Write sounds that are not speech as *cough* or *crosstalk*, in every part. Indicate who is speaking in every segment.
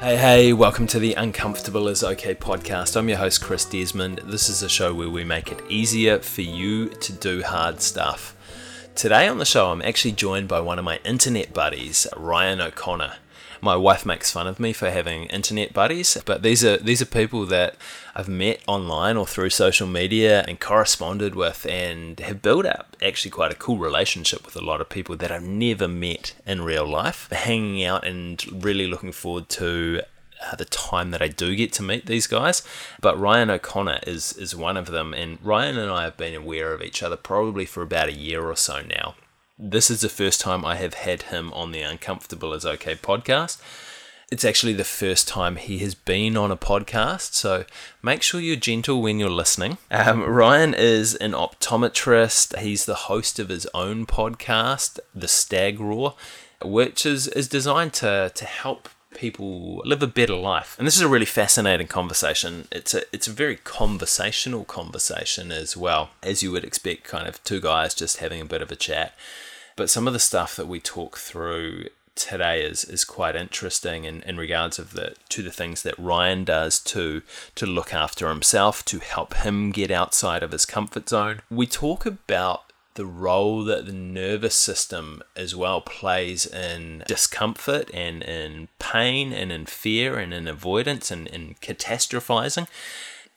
Speaker 1: Hey, hey, welcome to the Uncomfortable is Okay podcast. I'm your host, Chris Desmond. This is a show where we make it easier for you to do hard stuff. Today on the show, I'm actually joined by one of my internet buddies, Ryan O'Connor. My wife makes fun of me for having internet buddies, but these are these are people that I've met online or through social media and corresponded with and have built up actually quite a cool relationship with a lot of people that I've never met in real life. Hanging out and really looking forward to uh, the time that I do get to meet these guys. But Ryan O'Connor is is one of them, and Ryan and I have been aware of each other probably for about a year or so now this is the first time I have had him on the Uncomfortable is Okay podcast. It's actually the first time he has been on a podcast, so make sure you're gentle when you're listening. Um, Ryan is an optometrist. He's the host of his own podcast, The Stag Roar, which is, is designed to, to help people live a better life. And this is a really fascinating conversation. It's a it's a very conversational conversation as well, as you would expect, kind of two guys just having a bit of a chat. But some of the stuff that we talk through today is is quite interesting in, in regards of the to the things that Ryan does to to look after himself, to help him get outside of his comfort zone. We talk about the role that the nervous system as well plays in discomfort and in pain and in fear and in avoidance and in catastrophizing.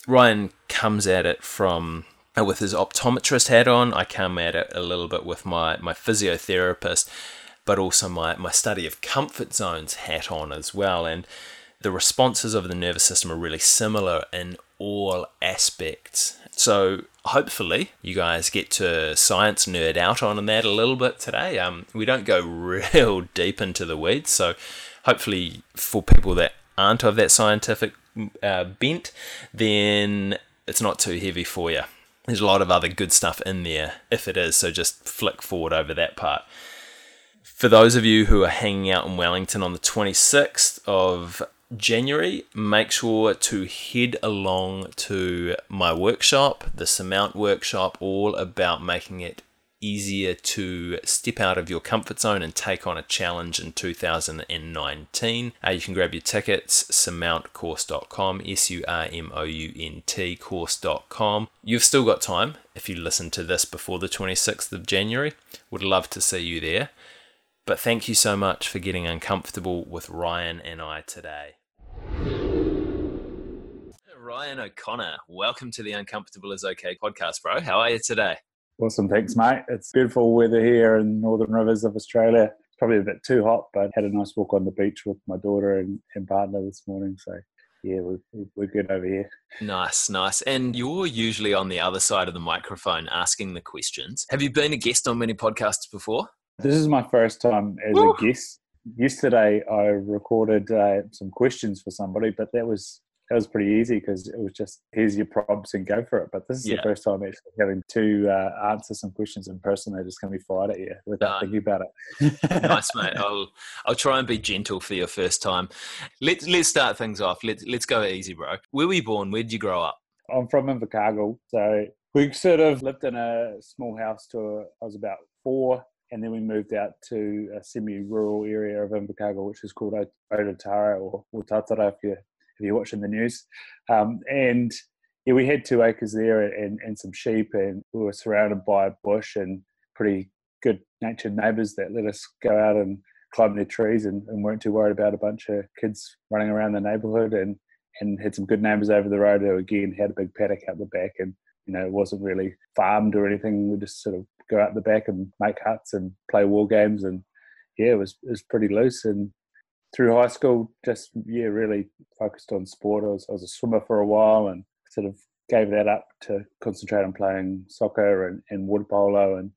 Speaker 1: Ryan comes at it from with his optometrist hat on. I come at it a little bit with my, my physiotherapist, but also my, my study of comfort zones hat on as well. And the responses of the nervous system are really similar in all aspects. So hopefully you guys get to science nerd out on that a little bit today. Um, we don't go *laughs* real deep into the weeds, so hopefully for people that aren't of that scientific uh, bent, then it's not too heavy for you there's a lot of other good stuff in there if it is, so just flick forward over that part. For those of you who are hanging out in Wellington on the 26th of January, make sure to head along to my workshop, the Surmount workshop, all about making it easier to step out of your comfort zone and take on a challenge in 2019. Uh, you can grab your tickets, surmountcourse.com, S U R M O U N T course.com. You've still got time if you listen to this before the 26th of January. Would love to see you there. But thank you so much for getting uncomfortable with Ryan and I today. Ryan O'Connor, welcome to the Uncomfortable is Okay podcast, bro. How are you today?
Speaker 2: Awesome, thanks, mate. It's beautiful weather here in Northern Rivers of Australia. It's probably a bit too hot, but had a nice walk on the beach with my daughter and, and partner this morning. So, yeah, we're, we're good over here.
Speaker 1: Nice, nice. And you're usually on the other side of the microphone asking the questions. Have you been a guest on many podcasts before?
Speaker 2: This is my first time as a guest. Yesterday, I recorded uh, some questions for somebody, but that was that was pretty easy because it was just here's your prompts and go for it. But this is yeah. the first time actually having to uh, answer some questions in person. They're just going to be fired at you without thinking about
Speaker 1: it. nice, mate. *laughs* I'll I'll try and be gentle for your first time. Let's let's start things off. Let's let's go easy, bro. Where were you born? Where did you grow up?
Speaker 2: I'm from Invercargill, so we sort of lived in a small house till I was about four, and then we moved out to a semi-rural area of Invercargill, which is called Ototara or Utatara if you if you're watching the news. Um, and yeah, we had two acres there and, and some sheep, and we were surrounded by bush and pretty good natured neighbours that let us go out and climb their trees and, and, weren't too worried about a bunch of kids running around the neighbourhood and, and had some good neighbours over the road who again had a big paddock out the back and you know it wasn't really farmed or anything. We just sort of go out the back and make huts and play war games and yeah, it was it was pretty loose and through high school, just yeah, really focused on sport. I was, I was a swimmer for a while and sort of gave that up to concentrate on playing soccer and, and water polo and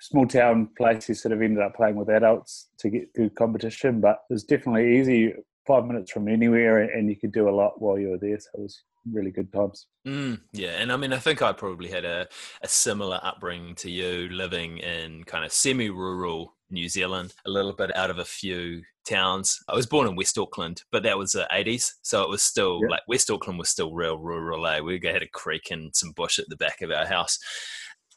Speaker 2: small town places sort of ended up playing with adults to get good competition, but it was definitely easy. Five minutes from anywhere, and you could do a lot while you were there. So it was really good times.
Speaker 1: Mm, yeah, and I mean, I think I probably had a, a similar upbringing to you, living in kind of semi-rural New Zealand, a little bit out of a few towns. I was born in West Auckland, but that was the 80s. So it was still yeah. like West Auckland was still real rural. Eh? We had a creek and some bush at the back of our house.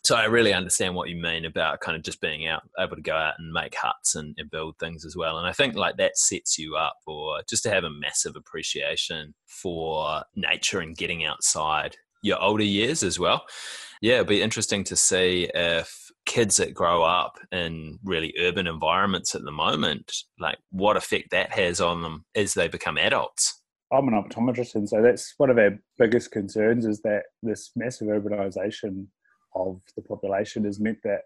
Speaker 1: So I really understand what you mean about kind of just being out, able to go out and make huts and, and, build things as well. And I think like that sets you up for just to have a massive appreciation for nature and getting outside your older years as well. Yeah, it'd be interesting to see if kids that grow up in really urban environments at the moment, like what effect that has on them as they become adults.
Speaker 2: I'm an optometrist, and so that's one of our biggest concerns is that this massive urbanization of the population has meant that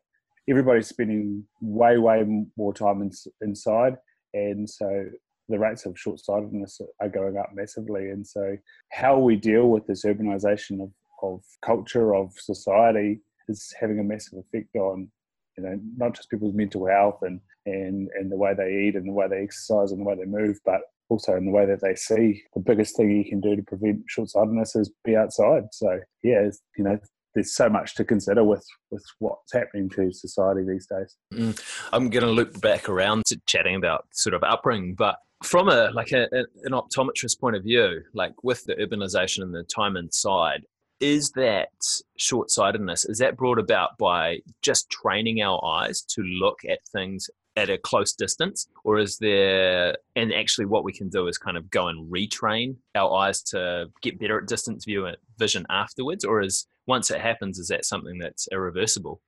Speaker 2: everybody's spending way, way more time in, inside. And so the rates of short sightedness are going up massively. And so, how we deal with this urbanization of, of culture, of society, is having a massive effect on you know not just people's mental health and and and the way they eat and the way they exercise and the way they move but also in the way that they see the biggest thing you can do to prevent short-sightedness is be outside so yeah you know there's so much to consider with with what's happening to society these days.
Speaker 1: Mm. I'm going to loop back around to chatting about sort of upbringing, but from a like a, an optometrist point of view, like with the urbanization and the time inside, is that short-sightedness is that brought about by just training our eyes to look at things at a close distance? Or is there and actually what we can do is kind of go and retrain our eyes to get better at distance view uh, vision afterwards? Or is once it happens is that something that's irreversible?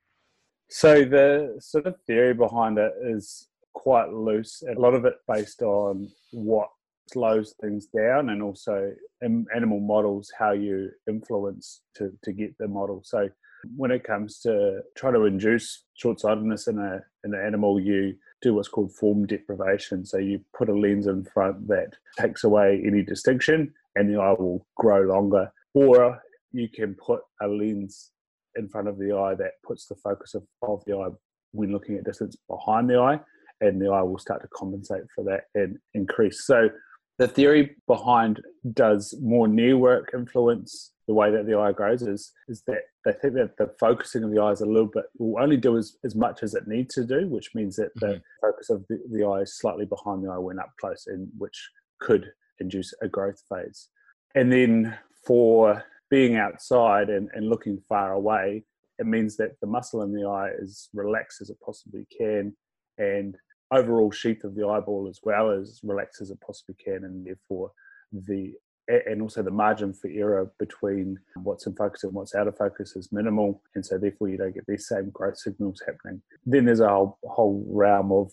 Speaker 2: So the sort of theory behind it is quite loose. A lot of it based on what slows things down and also in animal models how you influence to, to get the model. So when it comes to trying to induce short-sightedness in a in an animal you do what's called form deprivation. So you put a lens in front that takes away any distinction and the eye will grow longer. Or you can put a lens in front of the eye that puts the focus of, of the eye when looking at distance behind the eye and the eye will start to compensate for that and increase. So the theory behind does more near work influence the way that the eye grows is is that they think that the focusing of the eyes a little bit will only do as, as much as it needs to do, which means that the mm-hmm. focus of the, the eye is slightly behind the eye when up close, and which could induce a growth phase. And then for being outside and, and looking far away, it means that the muscle in the eye is relaxed as it possibly can, and overall sheath of the eyeball as well as relaxed as it possibly can, and therefore the and also the margin for error between what's in focus and what's out of focus is minimal, and so therefore you don't get these same growth signals happening. Then there's a whole, whole realm of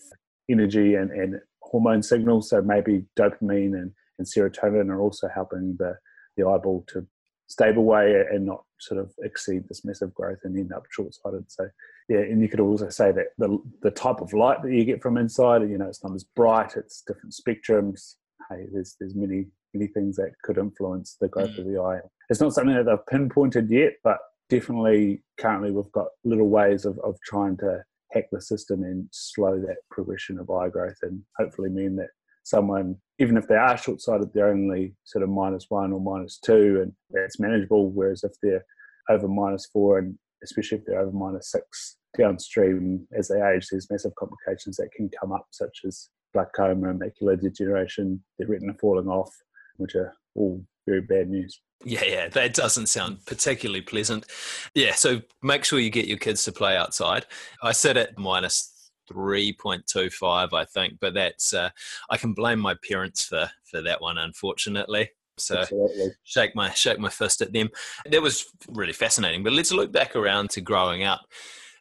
Speaker 2: energy and, and hormone signals, so maybe dopamine and, and serotonin are also helping the, the eyeball to stable way and not sort of exceed this massive growth and end up short-sighted. So yeah, and you could also say that the the type of light that you get from inside, you know, it's not as bright, it's different spectrums. Hey, there's there's many many things that could influence the growth mm. of the eye. It's not something that they've pinpointed yet, but definitely currently we've got little ways of, of trying to hack the system and slow that progression of eye growth and hopefully mean that someone, even if they are short sighted, they're only sort of minus one or minus two and that's manageable. Whereas if they're over minus four and especially if they're over minus six downstream as they age, there's massive complications that can come up, such as glaucoma, macular degeneration, their retina falling off, which are all very bad news.
Speaker 1: Yeah, yeah, that doesn't sound particularly pleasant. Yeah, so make sure you get your kids to play outside. I said at minus 3.25 i think but that's uh, i can blame my parents for for that one unfortunately. So Absolutely. shake my shake my fist at them. That was really fascinating but let's look back around to growing up.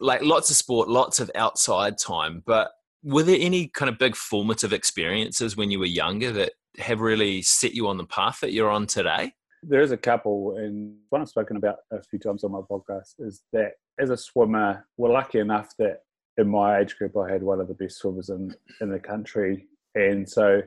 Speaker 1: Like lots of sport lots of outside time but were there any kind of big formative experiences when you were younger that have really set you on the path that you're on today?
Speaker 2: There is a couple and one i've spoken about a few times on my podcast is that as a swimmer we're lucky enough that in my age group, I had one of the best swimmers in, in the country. And so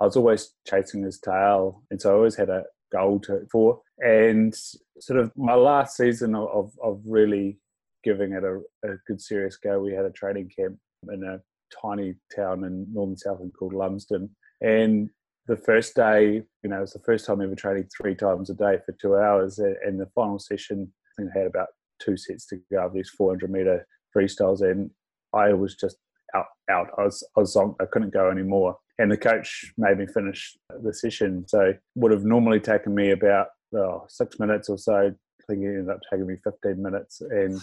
Speaker 2: I was always chasing his tail. And so I always had a goal to for. And sort of my last season of, of really giving it a, a good serious go, we had a training camp in a tiny town in northern Southland called Lumsden. And the first day, you know, it was the first time ever training three times a day for two hours. And the final session, I think I had about two sets to go of these 400 meter freestyles. And I was just out. out. I was I was zonked. I couldn't go anymore. And the coach made me finish the session. So would have normally taken me about oh, six minutes or so. I think it ended up taking me 15 minutes. And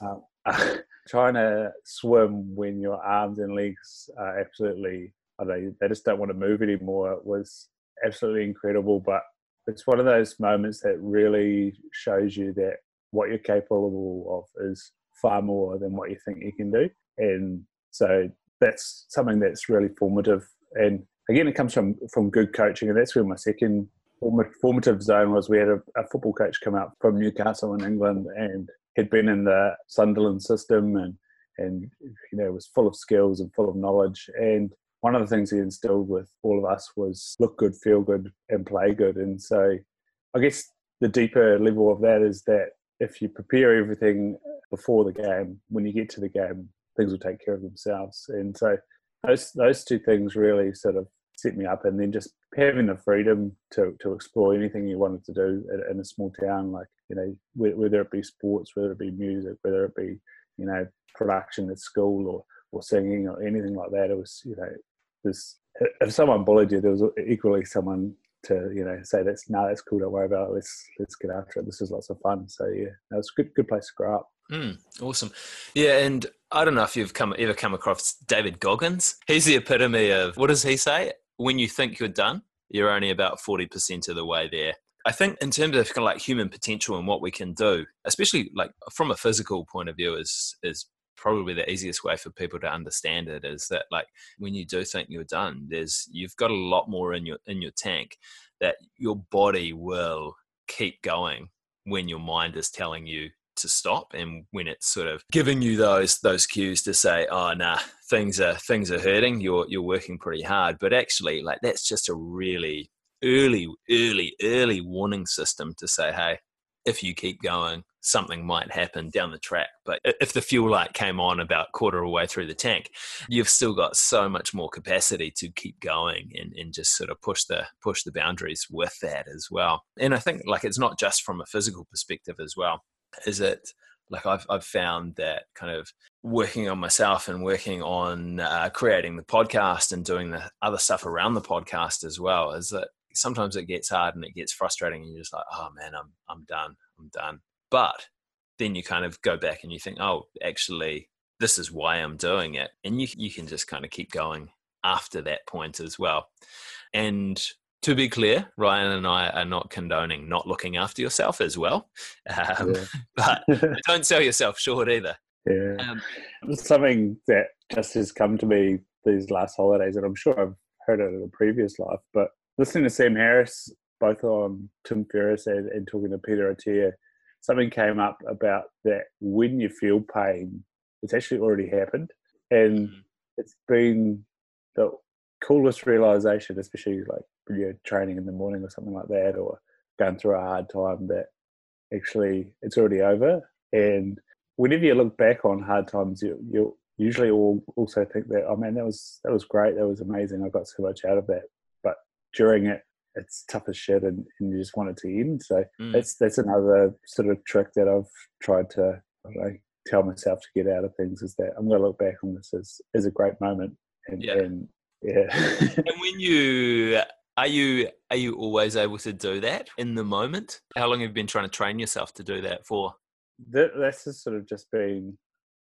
Speaker 2: um, *laughs* trying to swim when your arms and legs are absolutely, I don't know, they just don't want to move anymore was absolutely incredible. But it's one of those moments that really shows you that what you're capable of is far more than what you think you can do. And so that's something that's really formative. And again, it comes from from good coaching, and that's where my second formative zone was. We had a, a football coach come out from Newcastle in England, and had been in the Sunderland system, and and you know was full of skills and full of knowledge. And one of the things he instilled with all of us was look good, feel good, and play good. And so, I guess the deeper level of that is that if you prepare everything before the game, when you get to the game, things will take care of themselves. And so those those two things really sort of set me up. And then just having the freedom to to explore anything you wanted to do in a small town, like you know whether it be sports, whether it be music, whether it be you know production at school or or singing or anything like that. It was you know there's if someone bullied you, there was equally someone to you know say that's no, that's cool. Don't worry about it. Let's let's get after it. This is lots of fun. So yeah, that was a good good place to grow up.
Speaker 1: Mm, awesome. Yeah, and I don't know if you've come ever come across David Goggins. He's the epitome of what does he say? When you think you're done, you're only about forty percent of the way there. I think in terms of kind of like human potential and what we can do, especially like from a physical point of view, is is probably the easiest way for people to understand it is that like when you do think you're done there's you've got a lot more in your in your tank that your body will keep going when your mind is telling you to stop and when it's sort of giving you those those cues to say oh nah things are things are hurting you're you're working pretty hard but actually like that's just a really early early early warning system to say hey if you keep going something might happen down the track. But if the fuel light came on about quarter of the way through the tank, you've still got so much more capacity to keep going and, and just sort of push the push the boundaries with that as well. And I think like it's not just from a physical perspective as well. Is it like I've I've found that kind of working on myself and working on uh, creating the podcast and doing the other stuff around the podcast as well is that sometimes it gets hard and it gets frustrating and you're just like oh man I'm I'm done I'm done but then you kind of go back and you think, oh, actually, this is why I'm doing it. And you, you can just kind of keep going after that point as well. And to be clear, Ryan and I are not condoning not looking after yourself as well. Um, yeah. *laughs* but *laughs* don't sell yourself short either.
Speaker 2: Yeah. Um, Something that just has come to me these last holidays, and I'm sure I've heard it in a previous life, but listening to Sam Harris, both on Tim Ferriss and, and talking to Peter Attia, something came up about that when you feel pain, it's actually already happened. And mm-hmm. it's been the coolest realization, especially like you're training in the morning or something like that, or going through a hard time, that actually it's already over. And whenever you look back on hard times, you, you'll usually all also think that, oh man, that was that was great, that was amazing, I got so much out of that. But during it, it's tough as shit and, and you just want it to end. So mm. that's that's another sort of trick that I've tried to know, tell myself to get out of things is that I'm going to look back on this as, as a great moment. And yeah. And, yeah.
Speaker 1: and when you are you are you always able to do that in the moment? How long have you been trying to train yourself to do that for?
Speaker 2: That, that's just sort of just been.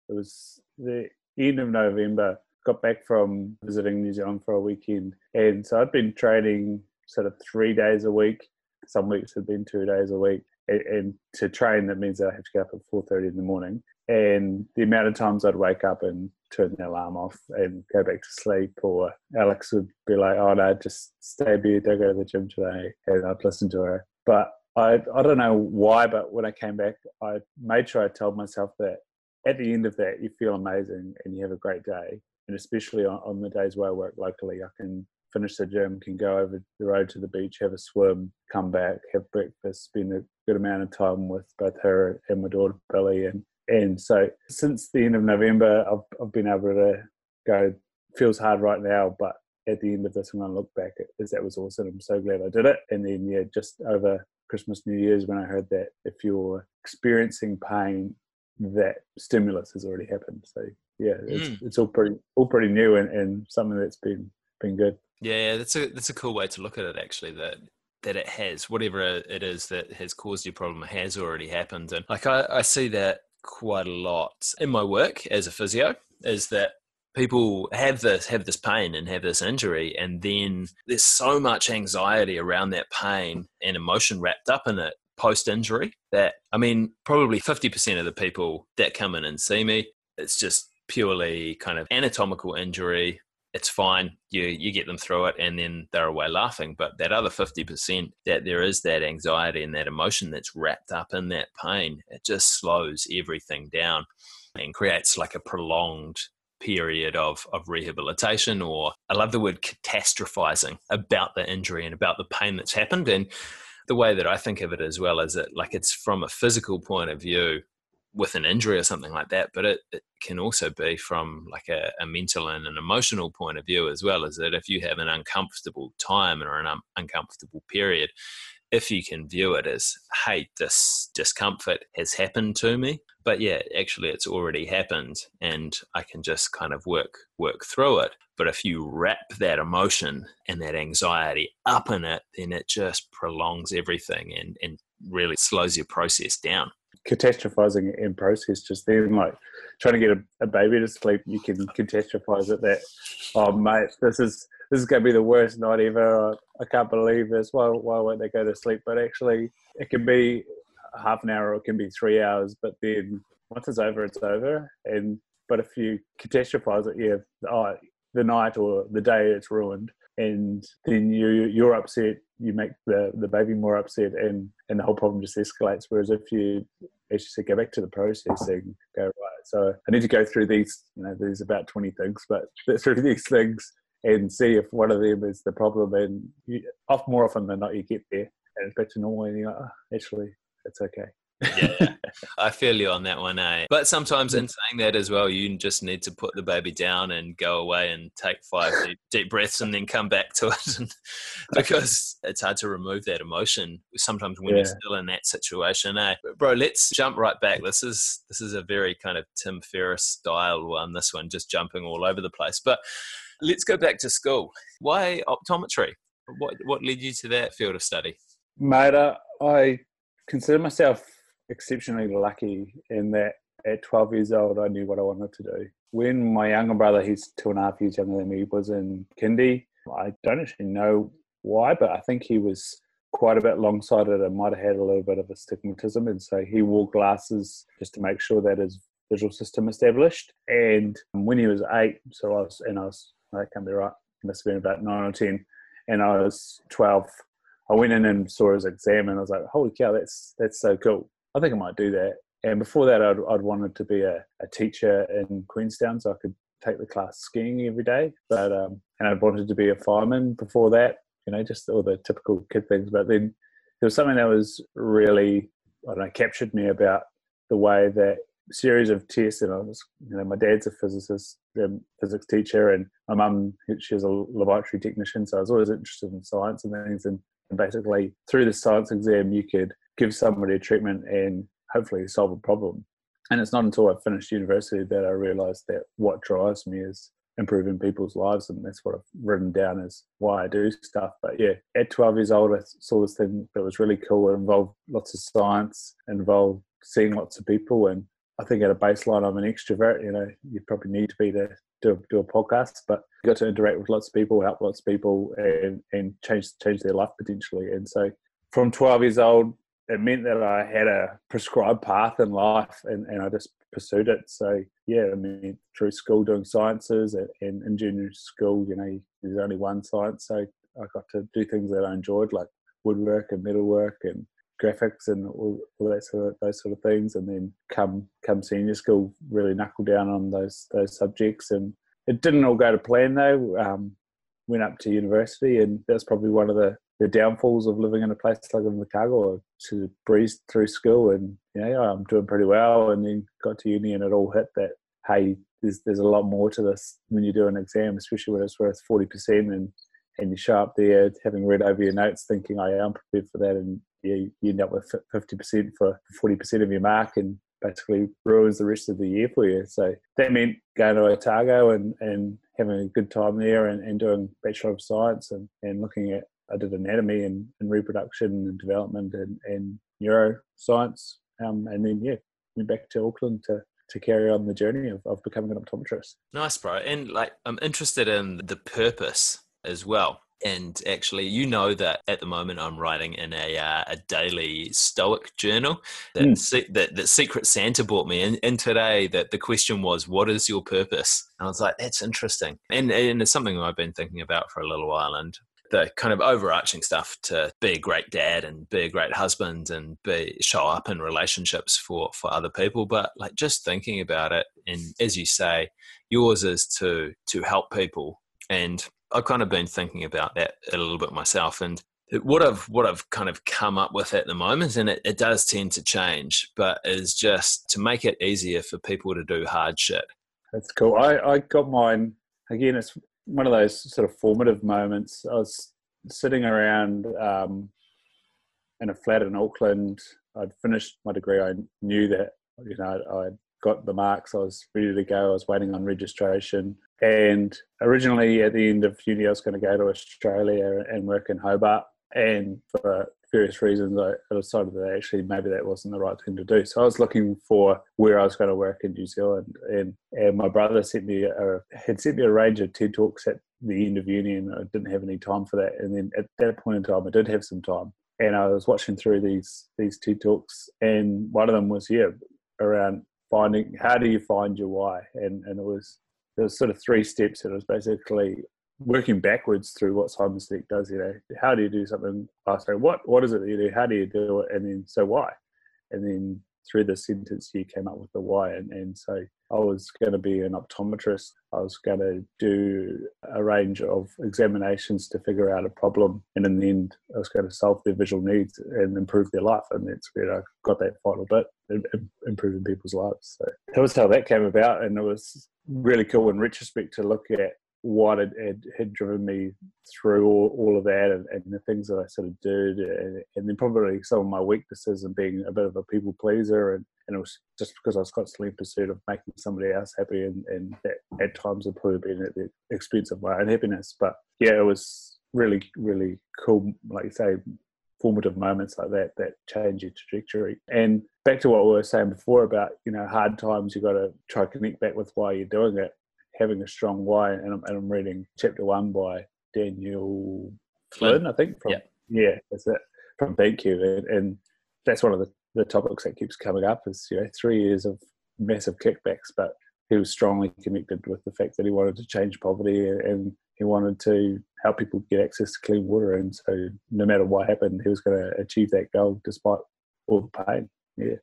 Speaker 2: It was the end of November. Got back from visiting New Zealand for a weekend, and so I'd been training sort of three days a week. Some weeks have been two days a week. And, and to train, that means that I have to get up at four thirty in the morning. And the amount of times I'd wake up and turn the alarm off and go back to sleep, or Alex would be like, "Oh no, just stay here, don't go to the gym today," and I'd listen to her. But I I don't know why, but when I came back, I made sure I told myself that at the end of that, you feel amazing and you have a great day. And especially on, on the days where I work locally, I can finish the gym, can go over the road to the beach, have a swim, come back, have breakfast, spend a good amount of time with both her and my daughter Billy. And and so since the end of November, I've I've been able to go. Feels hard right now, but at the end of this, when I look back, is that was awesome. I'm so glad I did it. And then yeah, just over Christmas, New Year's, when I heard that if you're experiencing pain, that stimulus has already happened. So yeah, it's, mm. it's all pretty all pretty new and, and something that's been been good.
Speaker 1: Yeah, that's a that's a cool way to look at it. Actually, that that it has whatever it is that has caused your problem has already happened. And like I, I see that quite a lot in my work as a physio is that people have this have this pain and have this injury and then there's so much anxiety around that pain and emotion wrapped up in it post injury that i mean probably 50% of the people that come in and see me it's just purely kind of anatomical injury it's fine you you get them through it and then they're away laughing. But that other 50% that there is that anxiety and that emotion that's wrapped up in that pain it just slows everything down and creates like a prolonged period of of rehabilitation or i love the word catastrophizing about the injury and about the pain that's happened. And the way that i think of it as well is that like it's from a physical point of view with an injury or something like that, but it, it can also be from like a, a, mental and an emotional point of view as well. Is that if you have an uncomfortable time or an un- uncomfortable period, if you can view it as, hey, this discomfort has happened to me, but yeah, actually it's already happened and I can just kind of work work through it. But if you wrap that emotion and that anxiety up in it, then it just prolongs everything and, and really slows your process down
Speaker 2: catastrophizing in process just then, like trying to get a, a, baby to sleep, you can catastrophize it that, oh mate, this is this is going to be the worst night ever. I, can't believe this. Why why won't they go to sleep? But actually, it can be half an hour or it can be three hours. But then once it's over, it's over. And but if you catastrophize it, yeah, oh, the night or the day it's ruined and then you you're upset you make the the baby more upset and and the whole problem just escalates. Whereas if you as you said go back to the processing go right so i need to go through these you know there's about 20 things but *laughs* through these things and see if one of them is the problem and you, off more often than not you get there and it's back to normal and you're like, oh, actually it's okay
Speaker 1: yeah, I feel you on that one, eh? But sometimes in saying that as well, you just need to put the baby down and go away and take five deep, deep breaths and then come back to it, *laughs* because it's hard to remove that emotion sometimes when yeah. you're still in that situation, eh? But bro, let's jump right back. This is this is a very kind of Tim Ferriss style one. This one, just jumping all over the place. But let's go back to school. Why optometry? What what led you to that field of study?
Speaker 2: Mate, I consider myself exceptionally lucky in that at 12 years old, I knew what I wanted to do. When my younger brother, he's two and a half years younger than me, was in kindy, I don't actually know why, but I think he was quite a bit long-sighted and might have had a little bit of astigmatism, and so he wore glasses just to make sure that his visual system established. And when he was eight, so I was, and I was, that can't be right, must have been about nine or ten, and I was 12. I went in and saw his exam, and I was like, "Holy cow, that's that's so cool!" I think I might do that. And before that, I'd, I'd wanted to be a, a teacher in Queenstown so I could take the class skiing every day. But um, and I wanted to be a fireman before that. You know, just all the typical kid things. But then there was something that was really I don't know captured me about the way that series of tests and I was you know my dad's a physicist a physics teacher and my mum she's a laboratory technician so I was always interested in science and things and, and basically through the science exam you could give somebody a treatment and hopefully solve a problem. And it's not until I finished university that I realized that what drives me is improving people's lives. And that's what I've written down as why I do stuff. But yeah, at 12 years old, I saw this thing that was really cool. It involved lots of science, involved seeing lots of people. And I think at a baseline, I'm an extrovert. You know, you probably need to be to do, do a podcast, but you got to interact with lots of people, help lots of people, and, and change change their life potentially. And so from 12 years old it meant that I had a prescribed path in life and, and I just pursued it. So yeah, I mean through school doing sciences and, and in junior school, you know, there's only one science. So I got to do things that I enjoyed like woodwork and metalwork and graphics and all, all that sort of those sort of things. And then come come senior school, really knuckle down on those those subjects. And it didn't all go to plan though. Um, went up to university, and that's probably one of the the downfalls of living in a place like Invercargill to breeze through school and know I'm doing pretty well and then got to uni and it all hit that hey there's there's a lot more to this when you do an exam especially when it's worth 40% and and you show up there having read over your notes thinking I am prepared for that and yeah, you end up with 50% for 40% of your mark and basically ruins the rest of the year for you. So that meant going to Otago and, and having a good time there and, and doing Bachelor of Science and, and looking at I did anatomy and, and reproduction and development and, and neuroscience. Um, and then, yeah, went back to Auckland to, to carry on the journey of, of becoming an optometrist.
Speaker 1: Nice, bro. And like, I'm interested in the purpose as well. And actually, you know that at the moment I'm writing in a, uh, a daily Stoic journal that, mm. se- that that Secret Santa bought me. And, and today, that the question was, "What is your purpose?" And I was like, "That's interesting," and and it's something I've been thinking about for a little while. And the kind of overarching stuff to be a great dad and be a great husband and be show up in relationships for for other people but like just thinking about it and as you say yours is to to help people and I've kind of been thinking about that a little bit myself and what I've what I've kind of come up with at the moment, and it, it does tend to change, but is just to make it easier for people to do hard shit.
Speaker 2: That's cool. I, I got mine again. It's one of those sort of formative moments. I was sitting around um, in a flat in Auckland. I'd finished my degree. I knew that you know I'd got the marks. I was ready to go. I was waiting on registration. And originally, at the end of uni, I was going to go to Australia and work in Hobart. And for various reasons, I decided that actually maybe that wasn't the right thing to do. So I was looking for where I was going to work in New Zealand, and and my brother sent me a, had sent me a range of TED talks at the end of uni, and I didn't have any time for that. And then at that point in time, I did have some time, and I was watching through these these TED talks, and one of them was yeah around finding how do you find your why, and and it was there was sort of three steps. And it was basically working backwards through what Simon Sinek does. You know, how do you do something? I say, what what is it that you do? How do you do it? And then so why? And then through the sentence you came up with the why. And, and so I was going to be an optometrist. I was going to do a range of examinations to figure out a problem. And in the end, I was going to solve their visual needs and improve their life. And that's where I got that final bit, improving people's lives. So that was how that came about. And it was really cool in retrospect to look at what had, had, had, driven me through all, all of that and, and, the things that I sort of did, and, and, then probably some of my weaknesses and being a bit of a people pleaser. And, and it was just because I was constantly in pursuit of making somebody else happy, and, and that at times had probably been at the expense of my own happiness. But yeah, it was really, really cool, like you say, formative moments like that that change your trajectory. And back to what we were saying before about, you know, hard times, you've got to try to connect back with why you're doing it having a strong why. And I'm, and I'm reading chapter one by Daniel Flynn, I think. From, yeah. yeah, that's it. From Thankyou. And, and that's one of the, the topics that keeps coming up is, you know, three years of massive kickbacks, but he was strongly connected with the fact that he wanted to change poverty and he wanted to help people get access to clean water. And so no matter what happened, he was going to achieve that goal despite all the pain. Yeah.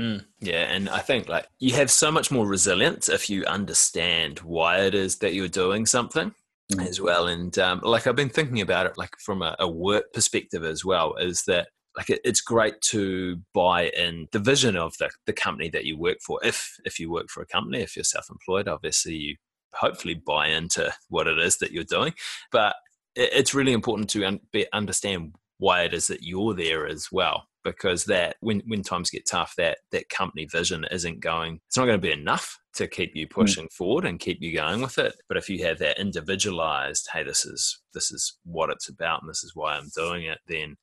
Speaker 1: Mm, yeah, and I think like you have so much more resilience if you understand why it is that you're doing something mm. as well. And um, like I've been thinking about it, like from a, a work perspective as well, is that like it, it's great to buy in the vision of the, the company that you work for. If if you work for a company, if you're self-employed, obviously you hopefully buy into what it is that you're doing. But it, it's really important to un- be, understand why it is that you're there as well because that when when times get tough that that company vision isn't going it's not going to be enough to keep you mm. pushing mm. forward and keep you going with it but if you have that individualized hey this is this is what it's about and this is why i'm doing it then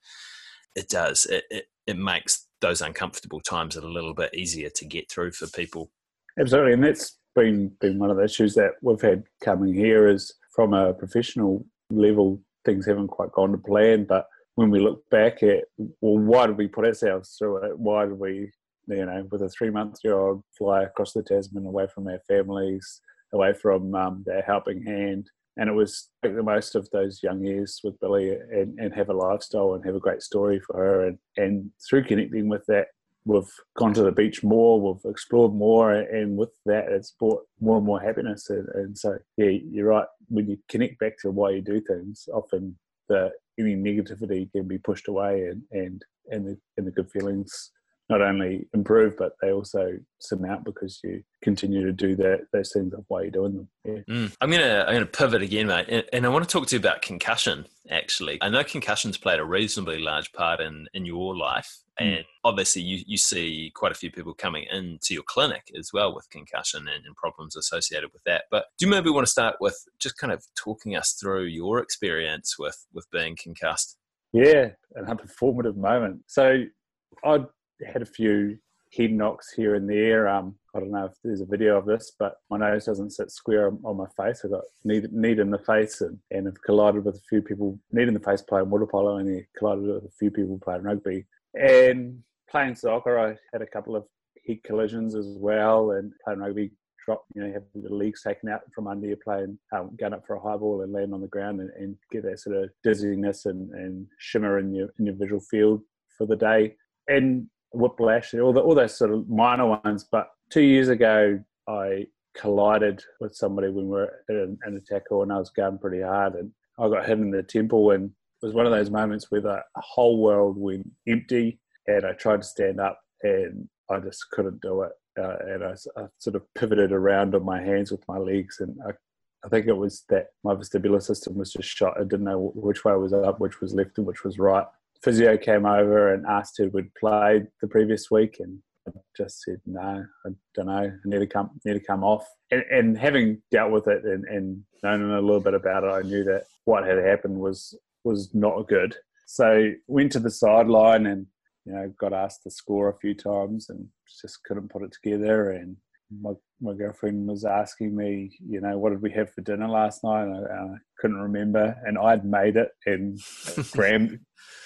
Speaker 1: it does it, it, it makes those uncomfortable times a little bit easier to get through for people
Speaker 2: absolutely and that's been been one of the issues that we've had coming here is from a professional level things haven't quite gone to plan but when we look back at well why did we put ourselves through it? Why did we you know with a three month year old fly across the tasman away from our families away from um, their helping hand? And it was make the most of those young years with billy and, and have a lifestyle and have a great story for her. And, and through connecting with that we've gone to the beach more we've explored more and with that it's brought more and more happiness. And, and so yeah you're right. When you connect back to why you do things often the any negativity can be pushed away and and and the, and the good feelings not only improve, but they also surmount because you continue to do that those things of why you're doing them. Yeah.
Speaker 1: Mm. I'm gonna I'm gonna pivot again, mate, and, and, I want to talk to you about concussion. Actually, I know concussions played a reasonably large part in in your life, mm. and obviously you you see quite a few people coming into your clinic as well with concussion and, and problems associated with that. But do you maybe want to start with just kind of talking us through your experience with with being concussed?
Speaker 2: Yeah, another formative moment. So I had a few head knocks here and there. Um, I don't know if there's a video of this, but my nose doesn't sit square on my face. I got knee in the face and, and have collided with a few people, knee in the face playing water polo, and collided with a few people playing rugby. And playing soccer, I had a couple of head collisions as well, and playing rugby. Drop, you know, have the legs taken out from under you, playing, um, going up for a high ball and land on the ground and, and get that sort of dizziness and, and shimmer in your in your visual field for the day. And whiplash, all the, all those sort of minor ones. But two years ago, I collided with somebody when we were in an attacker and I was going pretty hard, and I got hit in the temple. And it was one of those moments where the whole world went empty, and I tried to stand up, and I just couldn't do it. Uh, and I, I, sort of pivoted around on my hands with my legs, and I, I think it was that my vestibular system was just shot. I didn't know which way was up, which was left, and which was right physio came over and asked who would played the previous week, and I just said no, I don't know. I need to come, need to come off. And, and having dealt with it and, and known a little bit about it, I knew that what had happened was was not good. So went to the sideline and you know got asked to score a few times and just couldn't put it together. And my my girlfriend was asking me, you know, what did we have for dinner last night? And I, I couldn't remember, and I'd made it and *laughs* crammed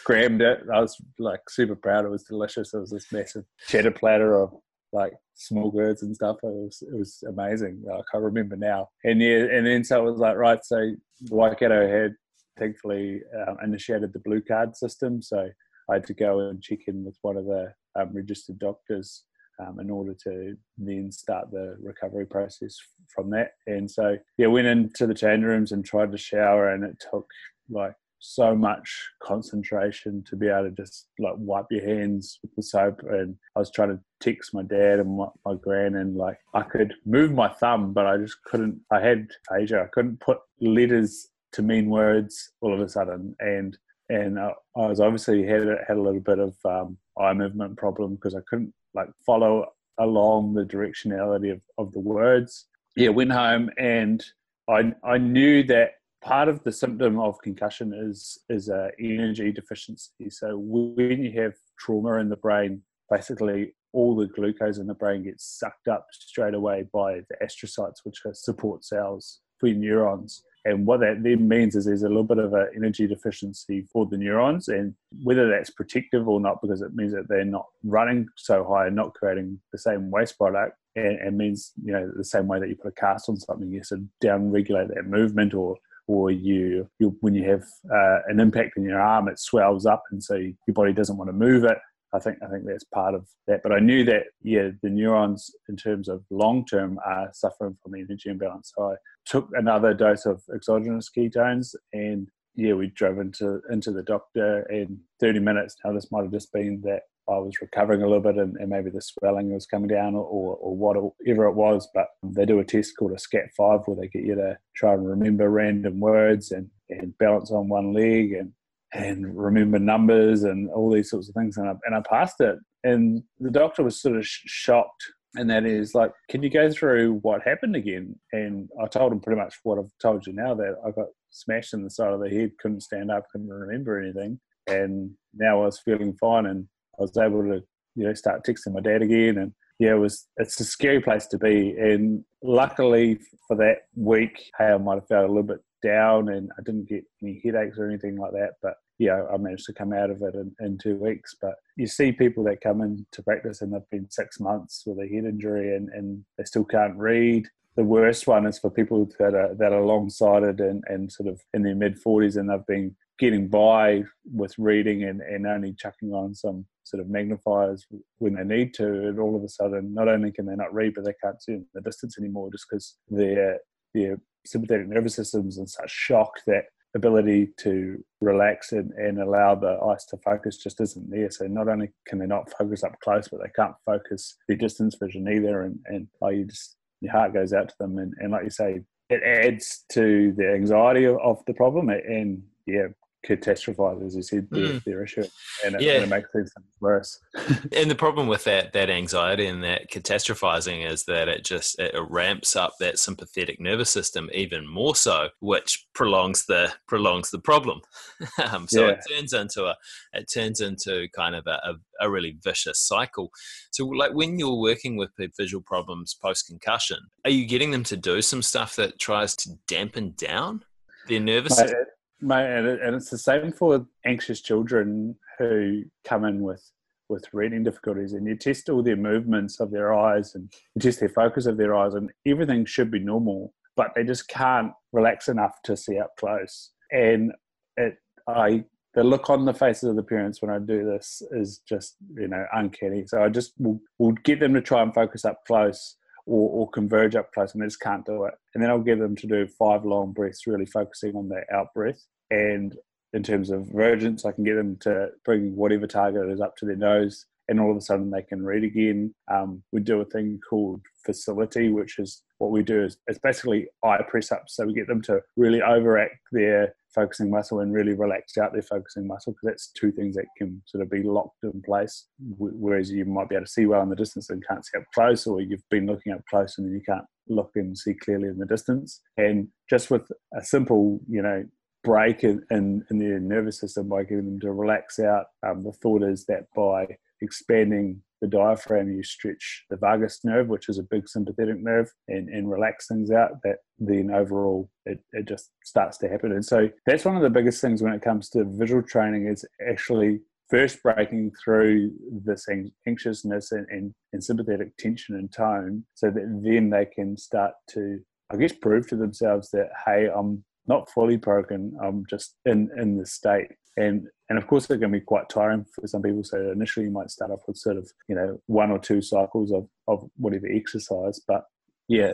Speaker 2: crammed it. I was like super proud. It was delicious. It was this massive cheddar platter of like small birds and stuff. It was it was amazing. I can't remember now. And yeah, and then so it was like right. So Waikato had thankfully um, initiated the blue card system, so I had to go and check in with one of the um, registered doctors um, in order to then start the recovery process from that. And so, yeah, went into the change rooms and tried to shower, and it took like so much concentration to be able to just like wipe your hands with the soap. And I was trying to text my dad and my, my gran, and like I could move my thumb, but I just couldn't. I had aphasia. I couldn't put letters to mean words all of a sudden, and and I, I was obviously had had a little bit of um, eye movement problem because I couldn't like follow along the directionality of, of the words. Yeah, went home and I I knew that part of the symptom of concussion is is a energy deficiency. So when you have trauma in the brain, basically all the glucose in the brain gets sucked up straight away by the astrocytes, which are support cells for neurons. And what that then means is there's a little bit of an energy deficiency for the neurons, and whether that's protective or not, because it means that they're not running so high and not creating the same waste product, and, and means you know the same way that you put a cast on something, you sort of down regulate that movement, or or you, you when you have uh, an impact in your arm, it swells up, and so your body doesn't want to move it. I think I think that's part of that. But I knew that yeah, the neurons in terms of long term are suffering from the energy imbalance. So I took another dose of exogenous ketones and yeah, we drove into into the doctor in 30 minutes. Now this might have just been that I was recovering a little bit and, and maybe the swelling was coming down or, or, whatever it was. But they do a test called a SCAT5 where they get you to try and remember random words and, and balance on one leg and and remember numbers and all these sorts of things. And I, and I passed it. And the doctor was sort of sh- shocked. And that is like, can you go through what happened again? And I told him pretty much what I've told you now that I got smashed in the side of the head, couldn't stand up, couldn't remember anything. And now I was feeling fine and I was able to, you know, start texting my dad again. And yeah, it was, it's a scary place to be. And luckily for that week, hey, I might have felt a little bit down and I didn't get any headaches or anything like that. But yeah, I managed to come out of it in, in two weeks. But you see people that come into practice and they've been six months with a head injury and, and they still can't read. The worst one is for people that are that are long sighted and, and sort of in their mid forties and they've been getting by with reading and, and only chucking on some sort of magnifiers when they need to and all of a sudden not only can they not read but they can't see the distance anymore just because their their sympathetic nervous system's in such shock that ability to relax and, and allow the eyes to focus just isn't there. So not only can they not focus up close, but they can't focus their distance vision either. And, and oh, you just, your heart goes out to them. And, and like you say, it adds to the anxiety of, of the problem. And yeah, catastrophize, as you said, their, mm. their issue, and it, yeah. and it makes things worse. *laughs*
Speaker 1: and the problem with that that anxiety and that catastrophizing is that it just it ramps up that sympathetic nervous system even more so, which prolongs the prolongs the problem. *laughs* um, so yeah. it turns into a it turns into kind of a, a, a really vicious cycle. So, like when you're working with visual problems post concussion, are you getting them to do some stuff that tries to dampen down their nervous system?
Speaker 2: Mate, and it's the same for anxious children who come in with with reading difficulties, and you test all their movements of their eyes and you test their focus of their eyes, and everything should be normal, but they just can't relax enough to see up close. And it, I, the look on the faces of the parents when I do this is just you know uncanny. So I just will, will get them to try and focus up close or, or converge up close and they just can't do it. And then I'll get them to do five long breaths, really focusing on their out breath. And in terms of vergence, I can get them to bring whatever target is up to their nose and all of a sudden they can read again. Um, we do a thing called facility, which is what we do is it's basically eye press ups. So we get them to really overact their focusing muscle and really relax out their focusing muscle because that's two things that can sort of be locked in place. Whereas you might be able to see well in the distance and can't see up close, or you've been looking up close and then you can't look and see clearly in the distance. And just with a simple, you know, break in, in, in their nervous system by getting them to relax out, um, the thought is that by expanding the diaphragm, you stretch the vagus nerve, which is a big sympathetic nerve, and, and relax things out, that then overall it, it just starts to happen. And so that's one of the biggest things when it comes to visual training is actually first breaking through this anxiousness and, and, and sympathetic tension and tone so that then they can start to, I guess, prove to themselves that, hey, I'm not fully broken, I'm just in, in the state and and of course it can be quite tiring for some people. So initially you might start off with sort of you know one or two cycles of, of whatever exercise. But yeah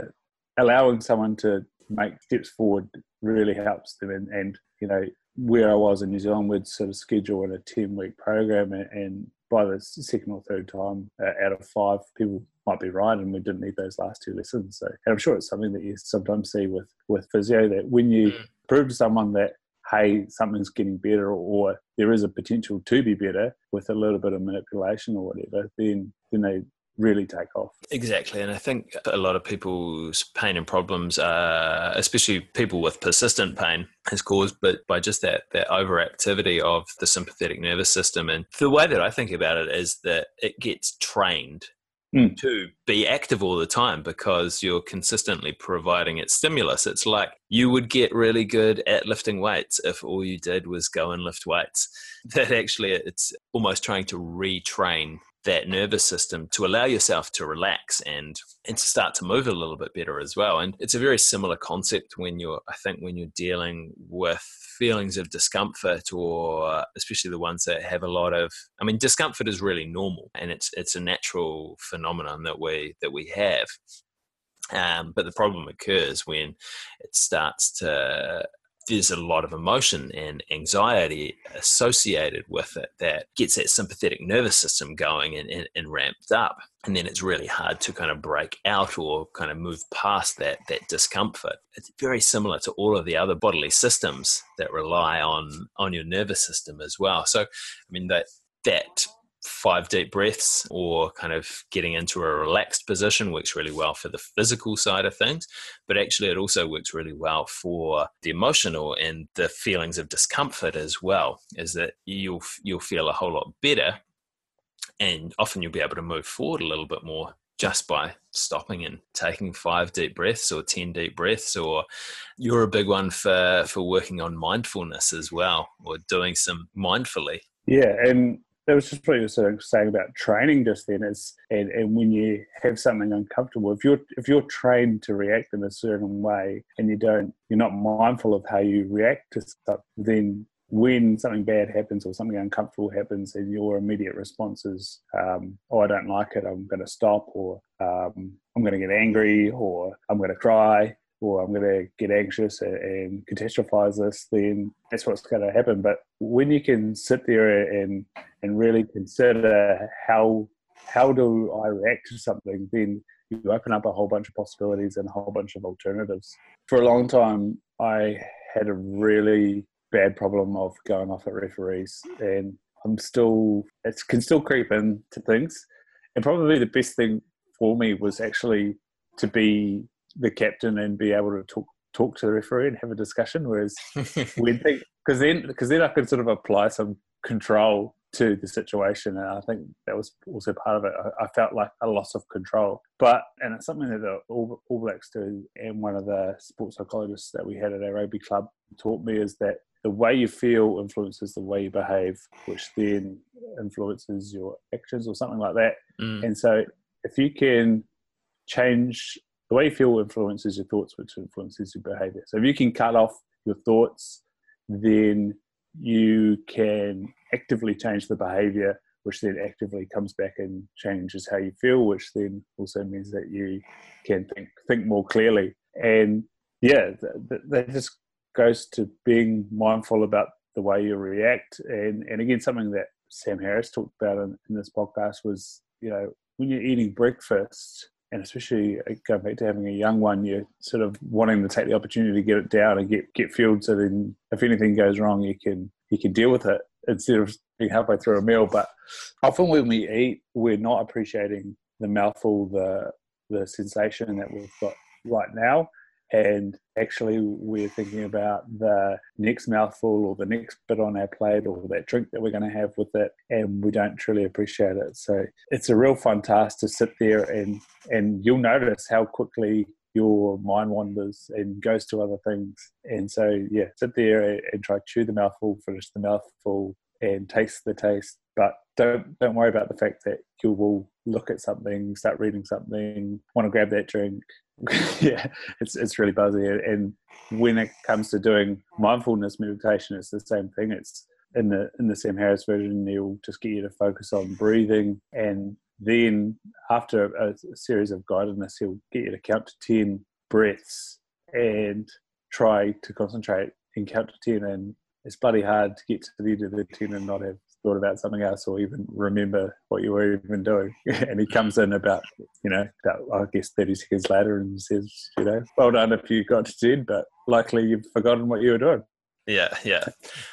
Speaker 2: allowing someone to make steps forward really helps them. And, and you know where I was in New Zealand we'd sort of schedule in a 10 week program. And, and by the second or third time uh, out of five people might be right and we didn't need those last two lessons. So and I'm sure it's something that you sometimes see with with physio that when you mm. prove to someone that hey, something's getting better or there is a potential to be better with a little bit of manipulation or whatever, then then they really take off.
Speaker 1: Exactly. And I think a lot of people's pain and problems, uh, especially people with persistent pain, is caused but by just that, that overactivity of the sympathetic nervous system. And the way that I think about it is that it gets trained mm. to be active all the time because you're consistently providing it stimulus. It's like you would get really good at lifting weights if all you did was go and lift weights. *laughs* That actually it's almost trying to retrain that nervous system to allow yourself to relax and and to start to move a little bit better as well. And it's a very similar concept when you're i think when you're dealing with feelings of discomfort or especially the ones that have a lot of i mean discomfort is really normal and it's it's a natural phenomenon that we that we have. Um, but the problem occurs when it starts to there's a lot of emotion and anxiety associated with it that gets that sympathetic nervous system going and, and, and, ramped up. And then it's really hard to kind of break out or kind of move past that, that discomfort. It's very similar to all of the other bodily systems that rely on, on your nervous system as well. So, I mean, that, that five deep breaths or kind of getting into a relaxed position works really well for the physical side of things but actually it also works really well for the emotional and the feelings of discomfort as well is that you'll you'll feel a whole lot better and often you'll be able to move forward a little bit more just by stopping and taking five deep breaths or 10 deep breaths or you're a big one for for working on mindfulness as well or doing some mindfully.
Speaker 2: Yeah and that was just what you were saying about training just then is and, and when you have something uncomfortable if you're if you're trained to react in a certain way and you don't you're not mindful of how you react to stuff then when something bad happens or something uncomfortable happens and your immediate response is um, oh i don't like it i'm going to stop or um, i'm going to get angry or i'm going to cry or I'm going to get anxious and catastrophize this, then that's what's going to happen. But when you can sit there and and really consider how how do I react to something, then you open up a whole bunch of possibilities and a whole bunch of alternatives. For a long time, I had a really bad problem of going off at referees, and I'm still it can still creep into things. And probably the best thing for me was actually to be the captain and be able to talk talk to the referee and have a discussion. Whereas *laughs* when because then because then I could sort of apply some control to the situation, and I think that was also part of it. I, I felt like a loss of control, but and it's something that the All, All Blacks do, and one of the sports psychologists that we had at our rugby club taught me is that the way you feel influences the way you behave, which then influences your actions or something like that. Mm. And so, if you can change the way you feel influences your thoughts, which influences your behavior. So if you can cut off your thoughts, then you can actively change the behavior, which then actively comes back and changes how you feel, which then also means that you can think think more clearly. And yeah, that just goes to being mindful about the way you react. And and again, something that Sam Harris talked about in, in this podcast was, you know, when you're eating breakfast, and especially uh, going back to having a young one, you're sort of wanting to take the opportunity to get it down and get get fueled. So then, if anything goes wrong, you can you can deal with it instead of being halfway through a meal. But often when we eat, we're not appreciating the mouthful, the the sensation that we've got right now and actually we're thinking about the next mouthful or the next bit on our plate or that drink that we're going to have with it and we don't truly appreciate it. So it's a real fun task to sit there and and you'll notice how quickly your mind wanders and goes to other things. And so yeah sit there and try to chew the mouthful finish the mouthful and taste the taste but don't don't worry about the fact that you will look at something start reading something want to grab that drink *laughs* yeah, it's it's really buzzy. And when it comes to doing mindfulness meditation, it's the same thing. It's in the in the Sam Harris version, he'll just get you to focus on breathing, and then after a, a series of guidedness, he'll get you to count to ten breaths and try to concentrate and count to ten. And it's bloody hard to get to the end of the ten and not have thought about something else or even remember what you were even doing. *laughs* and he comes in about, you know, about, I guess 30 seconds later and says, you know, well done if you got to 10, but likely you've forgotten what you were doing.
Speaker 1: Yeah, yeah.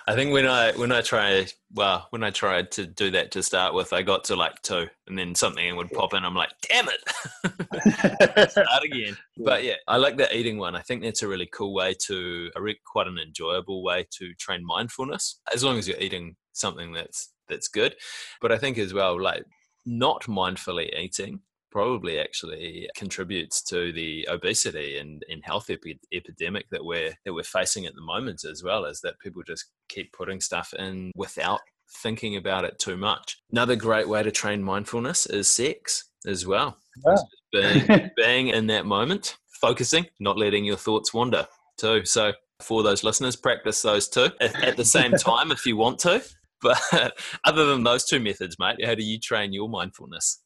Speaker 1: I think when I when I try well when I tried to do that to start with, I got to like two, and then something would pop in. I'm like, damn it, *laughs* start again. But yeah, I like the eating one. I think that's a really cool way to, a re- quite an enjoyable way to train mindfulness. As long as you're eating something that's that's good. But I think as well, like not mindfully eating probably actually contributes to the obesity and, and health epi- epidemic that we're that we're facing at the moment as well as that people just keep putting stuff in without thinking about it too much another great way to train mindfulness is sex as well yeah. being, *laughs* being in that moment focusing not letting your thoughts wander too so for those listeners practice those two at the same *laughs* time if you want to but *laughs* other than those two methods mate how do you train your mindfulness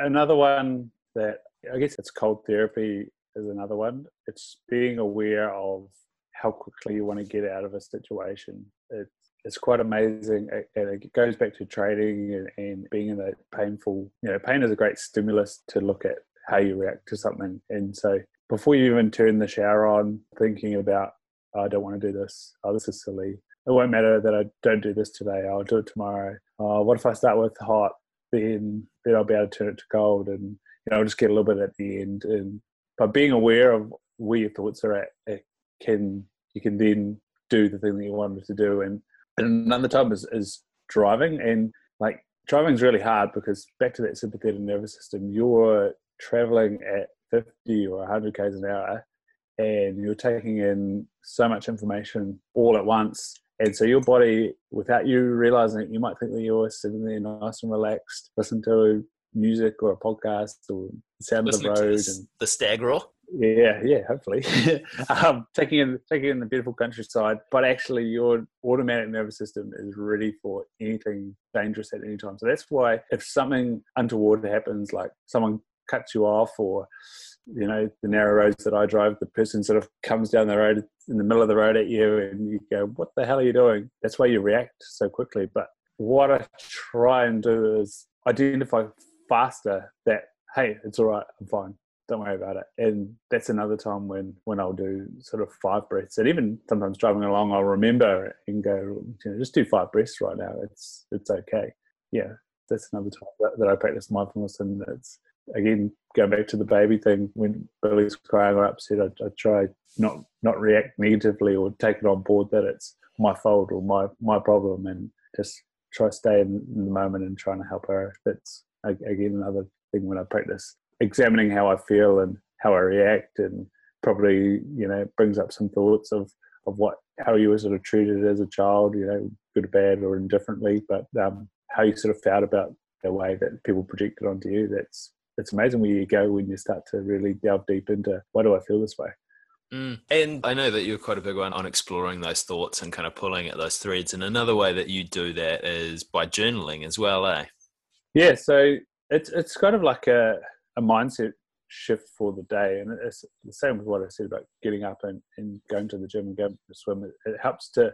Speaker 2: Another one that I guess it's cold therapy is another one. It's being aware of how quickly you want to get out of a situation. It's it's quite amazing, and it goes back to trading and, and being in a painful. You know, pain is a great stimulus to look at how you react to something. And so, before you even turn the shower on, thinking about, oh, I don't want to do this. Oh, this is silly. It won't matter that I don't do this today. I'll do it tomorrow. Oh, what if I start with hot? then then I'll be able to turn it to cold, and you know I'll just get a little bit at the end. And by being aware of where your thoughts are at, it can you can then do the thing that you wanted to do. And, and another time is, is driving, and like driving is really hard because back to that sympathetic nervous system, you're traveling at 50 or 100 k's an hour, and you're taking in so much information all at once and so your body, without you realizing it, you might think that you're sitting there nice and relaxed, listen to music or a podcast or the sound Listening of the road
Speaker 1: and the stag roar.
Speaker 2: Yeah, yeah, hopefully. *laughs* um, taking in taking in the beautiful countryside, but actually your automatic nervous system is ready for anything dangerous at any time. So that's why if something untoward happens, like someone cuts you off or you know, the narrow roads that I drive, the person sort of comes down the road in the middle of the road at you and you go, What the hell are you doing? That's why you react so quickly. But what I try and do is identify faster that, hey, it's all right, I'm fine. Don't worry about it. And that's another time when when I'll do sort of five breaths. And even sometimes driving along I'll remember and go, you know, just do five breaths right now. It's it's okay. Yeah. That's another time that, that I practice mindfulness and it's again going back to the baby thing when Billy's crying or upset, I, I try not not react negatively or take it on board that it's my fault or my my problem, and just try stay in, in the moment and trying to help her. That's again another thing when I practice examining how I feel and how I react, and probably you know brings up some thoughts of of what how you were sort of treated as a child, you know, good or bad or indifferently, but um, how you sort of felt about the way that people projected onto you. That's it's amazing where you go when you start to really delve deep into why do I feel this way.
Speaker 1: Mm. And I know that you're quite a big one on exploring those thoughts and kind of pulling at those threads. And another way that you do that is by journaling as well, eh?
Speaker 2: Yeah, so it's it's kind of like a, a mindset shift for the day. And it's the same with what I said about getting up and, and going to the gym and going to swim. It, it helps to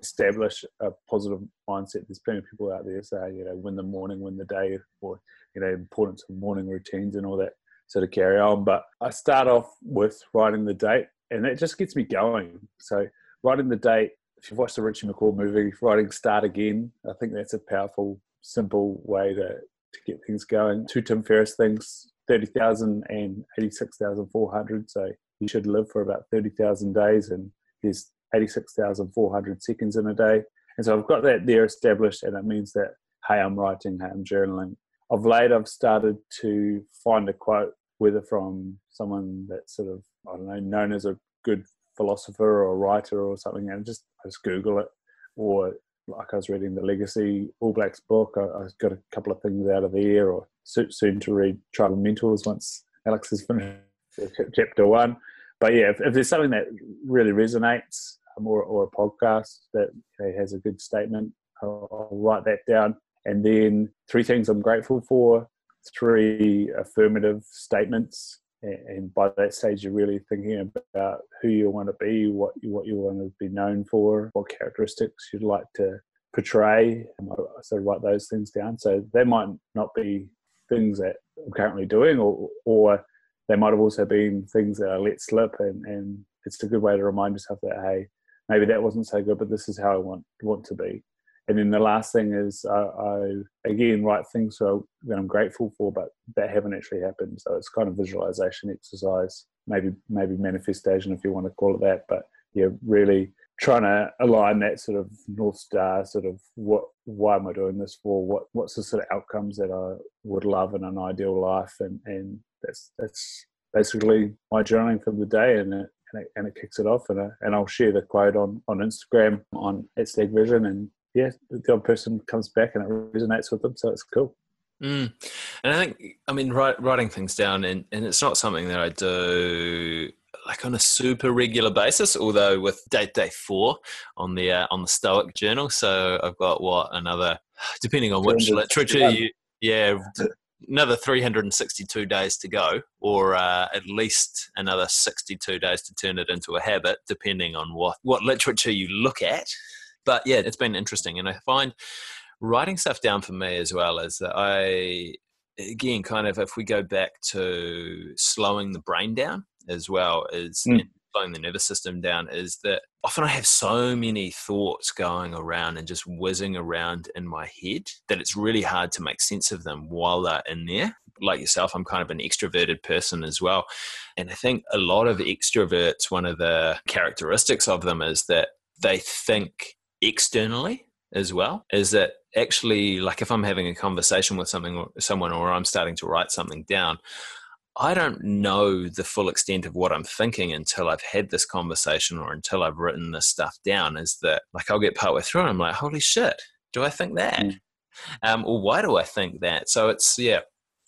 Speaker 2: establish a positive mindset. There's plenty of people out there say, you know, win the morning, win the day, or you know, importance of morning routines and all that sort of carry on. But I start off with writing the date, and it just gets me going. So writing the date. If you've watched the Richie McCaw movie, writing "Start Again," I think that's a powerful, simple way to to get things going. Two Tim Ferriss things: thirty thousand and eighty-six thousand four hundred. So you should live for about thirty thousand days, and there's 86,400 seconds in a day. And so I've got that there established, and it means that, hey, I'm writing, hey, I'm journaling. Of late, I've started to find a quote, whether from someone that's sort of, I don't know, known as a good philosopher or writer or something, and just, I just Google it. Or like I was reading the Legacy All Blacks book, I, I got a couple of things out of there, or soon to read Tribal Mentors once Alex has finished *laughs* chapter one. But yeah, if, if there's something that really resonates, or, or a podcast that has a good statement. I'll, I'll write that down. And then three things I'm grateful for, three affirmative statements. And by that stage, you're really thinking about who you want to be, what you, what you want to be known for, what characteristics you'd like to portray. Um, so write those things down. So they might not be things that I'm currently doing, or or they might have also been things that I let slip, and, and it's a good way to remind yourself that hey, maybe that wasn't so good, but this is how I want want to be. And then the last thing is I, I again write things so that I'm grateful for, but that haven't actually happened. So it's kind of visualization exercise, maybe maybe manifestation if you want to call it that. But yeah, really trying to align that sort of north star, sort of what why am I doing this for? What what's the sort of outcomes that I would love in an ideal life? And and that's that's basically my journaling for the day, and it, and it, and it kicks it off. And, I, and I'll share the quote on, on Instagram on at Stag Vision. And yeah, the odd person comes back and it resonates with them. So it's cool.
Speaker 1: Mm. And I think, I mean, write, writing things down, and, and it's not something that I do like on a super regular basis. Although with date day four on the uh, on the Stoic Journal, so I've got what another, depending on which literature you, yeah, another 362 days to go, or uh, at least another 62 days to turn it into a habit, depending on what, what literature you look at. But yeah, it's been interesting. And I find writing stuff down for me as well is that I, again, kind of if we go back to slowing the brain down as well, is mm slowing the nervous system down is that often I have so many thoughts going around and just whizzing around in my head that it's really hard to make sense of them while they're in there. Like yourself, I'm kind of an extroverted person as well. And I think a lot of extroverts, one of the characteristics of them is that they think externally as well is that actually like if i'm having a conversation with something someone or i'm starting to write something down I don't know the full extent of what I'm thinking until I've had this conversation or until I've written this stuff down. Is that like I'll get partway through and I'm like, holy shit, do I think that? Mm. Um, or why do I think that? So it's, yeah,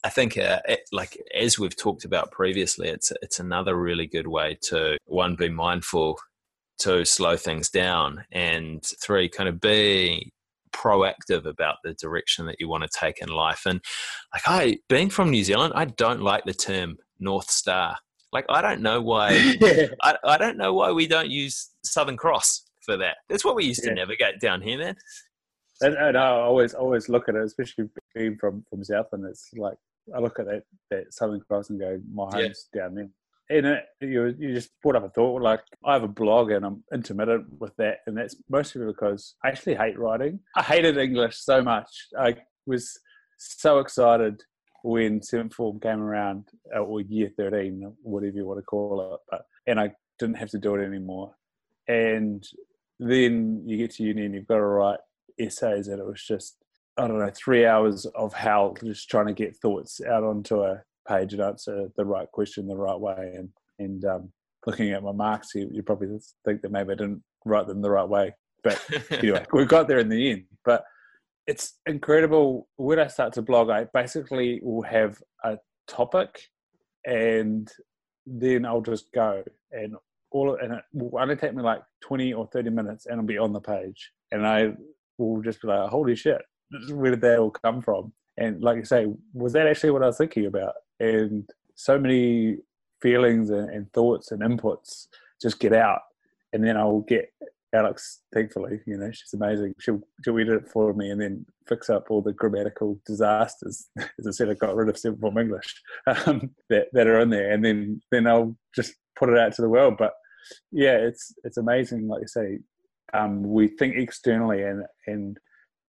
Speaker 1: I think uh, it, like as we've talked about previously, it's, it's another really good way to one, be mindful to slow things down and three, kind of be proactive about the direction that you want to take in life. And like I, being from New Zealand, I don't like the term North Star. Like I don't know why. *laughs* I, I don't know why we don't use Southern Cross for that. That's what we used to navigate down here, man.
Speaker 2: And, and I always always look at it, especially being from from Southland. It's like I look at that that Southern Cross and go, my
Speaker 1: Yeah.
Speaker 2: home's down there. And it, you you just brought up a thought like I have a blog and I'm intermittent with that, and that's mostly because I actually hate writing. I hated English so much. I was so excited when seventh form came around, uh, or year thirteen, whatever you want to call it, but and I didn't have to do it anymore. And then you get to uni and you've got to write essays, and it was just I don't know three hours of hell just trying to get thoughts out onto a page and answer the right question the right way. And and um, looking at my marks, you, you probably think that maybe I didn't write them the right way. But *laughs* anyway, we got there in the end. But it's incredible when I start to blog. I basically will have a topic, and then I'll just go and all and it will only take me like twenty or thirty minutes, and I'll be on the page, and I will just be like, "Holy shit, where did that all come from?" And like you say, was that actually what I was thinking about? And so many feelings and, and thoughts and inputs just get out, and then I'll get Alex, thankfully, you know, she's amazing. She'll she'll edit it for me and then fix up all the grammatical disasters. *laughs* As I said, I got rid of seven form English *laughs* um, that that are in there, and then then I'll just put it out to the world. But yeah, it's it's amazing. Like you say, um, we think externally, and and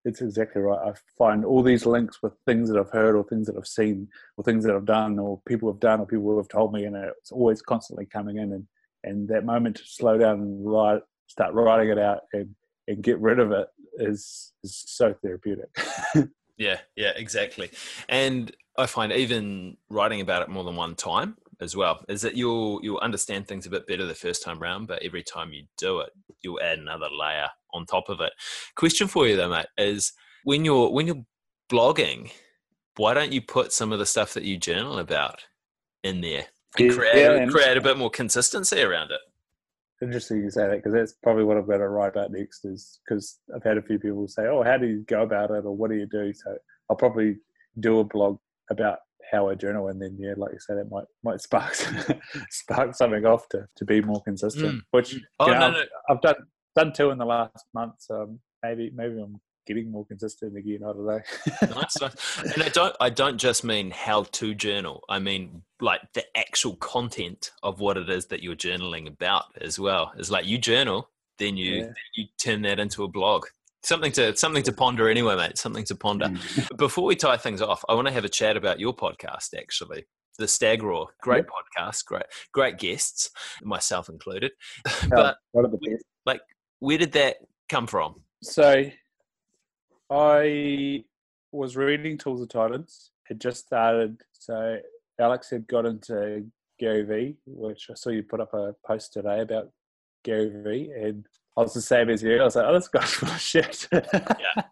Speaker 2: it's exactly right. I find all these links with things that I've heard, or things that I've seen, or things that I've done, or people have done, or people have told me, and it's always constantly coming in. And and that moment to slow down and write start writing it out and, and get rid of it is, is so therapeutic. *laughs*
Speaker 1: Yeah, yeah, exactly. And I find even writing about it more than one time as well is that you'll you'll understand things a bit better the first time round, but every time you do it, you'll add another layer on top of it. Question for you though, mate, is when you're when you're blogging, why don't you put some of the stuff that you journal about in there and
Speaker 2: Yeah,
Speaker 1: create
Speaker 2: and-
Speaker 1: create a bit more consistency around it?
Speaker 2: Interesting you say that because that's probably what I'm going to write about next is because I've had a few people say, oh, how do you go about it or what do you do? So I'll probably do a blog about how I journal and then, yeah, like you said, it might, might spark, *laughs* spark something off to, to be more consistent,
Speaker 1: Mm.
Speaker 2: which you
Speaker 1: Oh
Speaker 2: know,
Speaker 1: no,
Speaker 2: I've,
Speaker 1: no,
Speaker 2: I've done, done two in the last month. So maybe, maybe I'm getting more consistent again. I don't know. *laughs*
Speaker 1: nice, nice. And I don't I don't just mean how to journal. I mean like the actual content of what it is that you're journaling about as well. It's like you journal, then you
Speaker 2: Yeah.
Speaker 1: then you turn that into a blog. Something to something to ponder anyway, mate. Something to ponder.
Speaker 2: Mm. *laughs*
Speaker 1: Before we tie things off, I want to have a chat about your podcast actually. The Stag Roar. Great podcast, great great guests, myself included. *laughs* but
Speaker 2: One the best.
Speaker 1: like where did that come from?
Speaker 2: So I was reading Tools of Titans. Had just started. So Alex had got into Gary Vee, which I saw you put up a post today about Gary Vee, and I was the same as you. I was like, "Oh, this guy's *laughs* full of shit." yeah.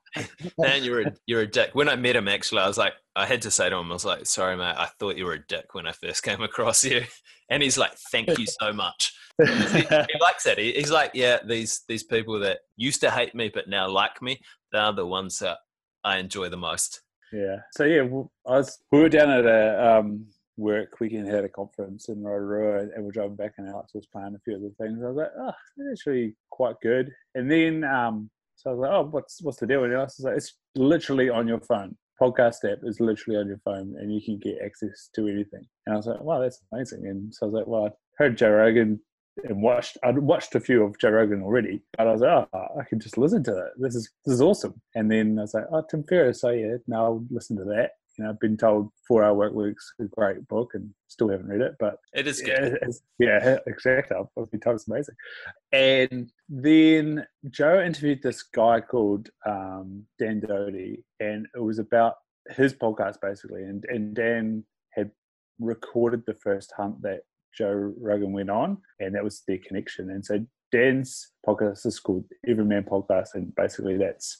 Speaker 1: Man, you're a you're a dick. When I met him, actually, I was like, I had to say to him, I was like, "Sorry, mate, I thought you were a dick when I first came across you." *laughs* And he's like, "Thank you so much." he, he likes that. He, he's like, "Yeah, these these people that used to hate me but now like me, they're the ones that I enjoy the most."
Speaker 2: Yeah. So yeah, I was. We were down at a um, work weekend, had a conference in Rotorua, and we're driving back, and Alex was playing a few other things. I was like, oh, that's actually quite good. And then, um, so I was like, oh, what's what's the deal? And Alex was like, it's literally on your phone. Podcast app is literally on your phone, and you can get access to anything. And I was like, wow, that's amazing. And so I was like, well, I heard Joe Rogan and watched I'd watched a few of Joe Rogan already, but I was like, oh, I can just listen to it. This is this is awesome. And then I was like, oh, Tim Ferriss, so yeah, now I'll listen to that. You know, I've been told Four Hour Work Week's a great book, and still haven't read it, but
Speaker 1: It is good.
Speaker 2: yeah, yeah, exactly. I've been told it's amazing. And then Joe interviewed this guy called um, Dan Doty, and it was about his podcast basically. And, and Dan had recorded the first hunt that Joe Rogan went on, and that was their connection. And so Dan's podcast is called Everyman Podcast, and basically that's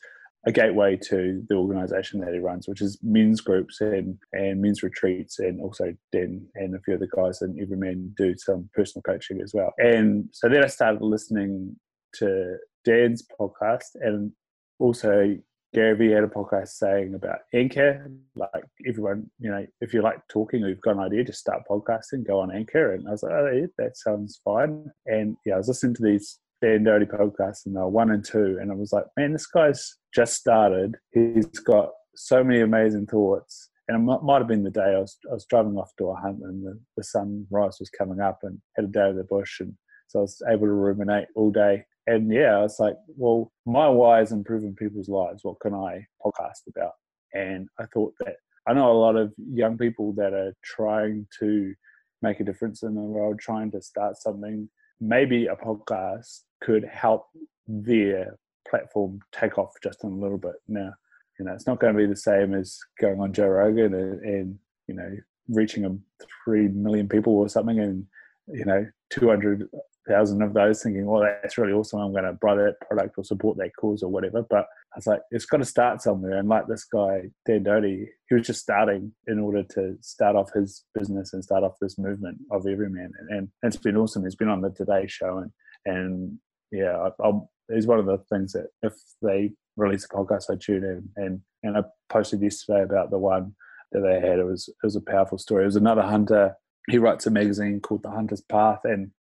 Speaker 2: a gateway to the organization that he runs, which is men's groups and, and men's retreats, and also Dan and a few other guys and every man do some personal coaching as well. And so then I started listening to Dan's podcast and also Gary Vee had a podcast saying about Anchor. Like everyone, you know, if you like talking or you've got an idea, just start podcasting, go on Anchor. And I was like, oh, yeah, that sounds fine. And yeah, I was listening to these Dan Doty podcast, and they were one and two. And I was like, man, this guy's just started. He's got so many amazing thoughts. And it might have been the day I was, I was driving off to a hunt and the, the sunrise was coming up and had a day of the bush. And so I was able to ruminate all day and yeah, I was like, well, my why is improving people's lives. What can I podcast about? And I thought that I know a lot of young people that are trying to make a difference in the world, trying to start something. Maybe a podcast could help their platform take off just a little bit. Now, you know, it's not going to be the same as going on Joe Rogan and, and you know, reaching a three million people or something, and you know, 200 thousand of those thinking, well, that's really awesome. I'm going to buy that product or support that cause or whatever. But I was like, it's got to start somewhere. And like this guy, Dan Doty, he was just starting in order to start off his business and start off this movement of Everyman. And, and it's been awesome. He's been on the Today Show. And, and yeah, I, I'm, it's one of the things that if they release a podcast, I tune in. And, and I posted yesterday about the one that they had. It was, it was a powerful story. It was another hunter. He writes a magazine called The Hunter's Path. And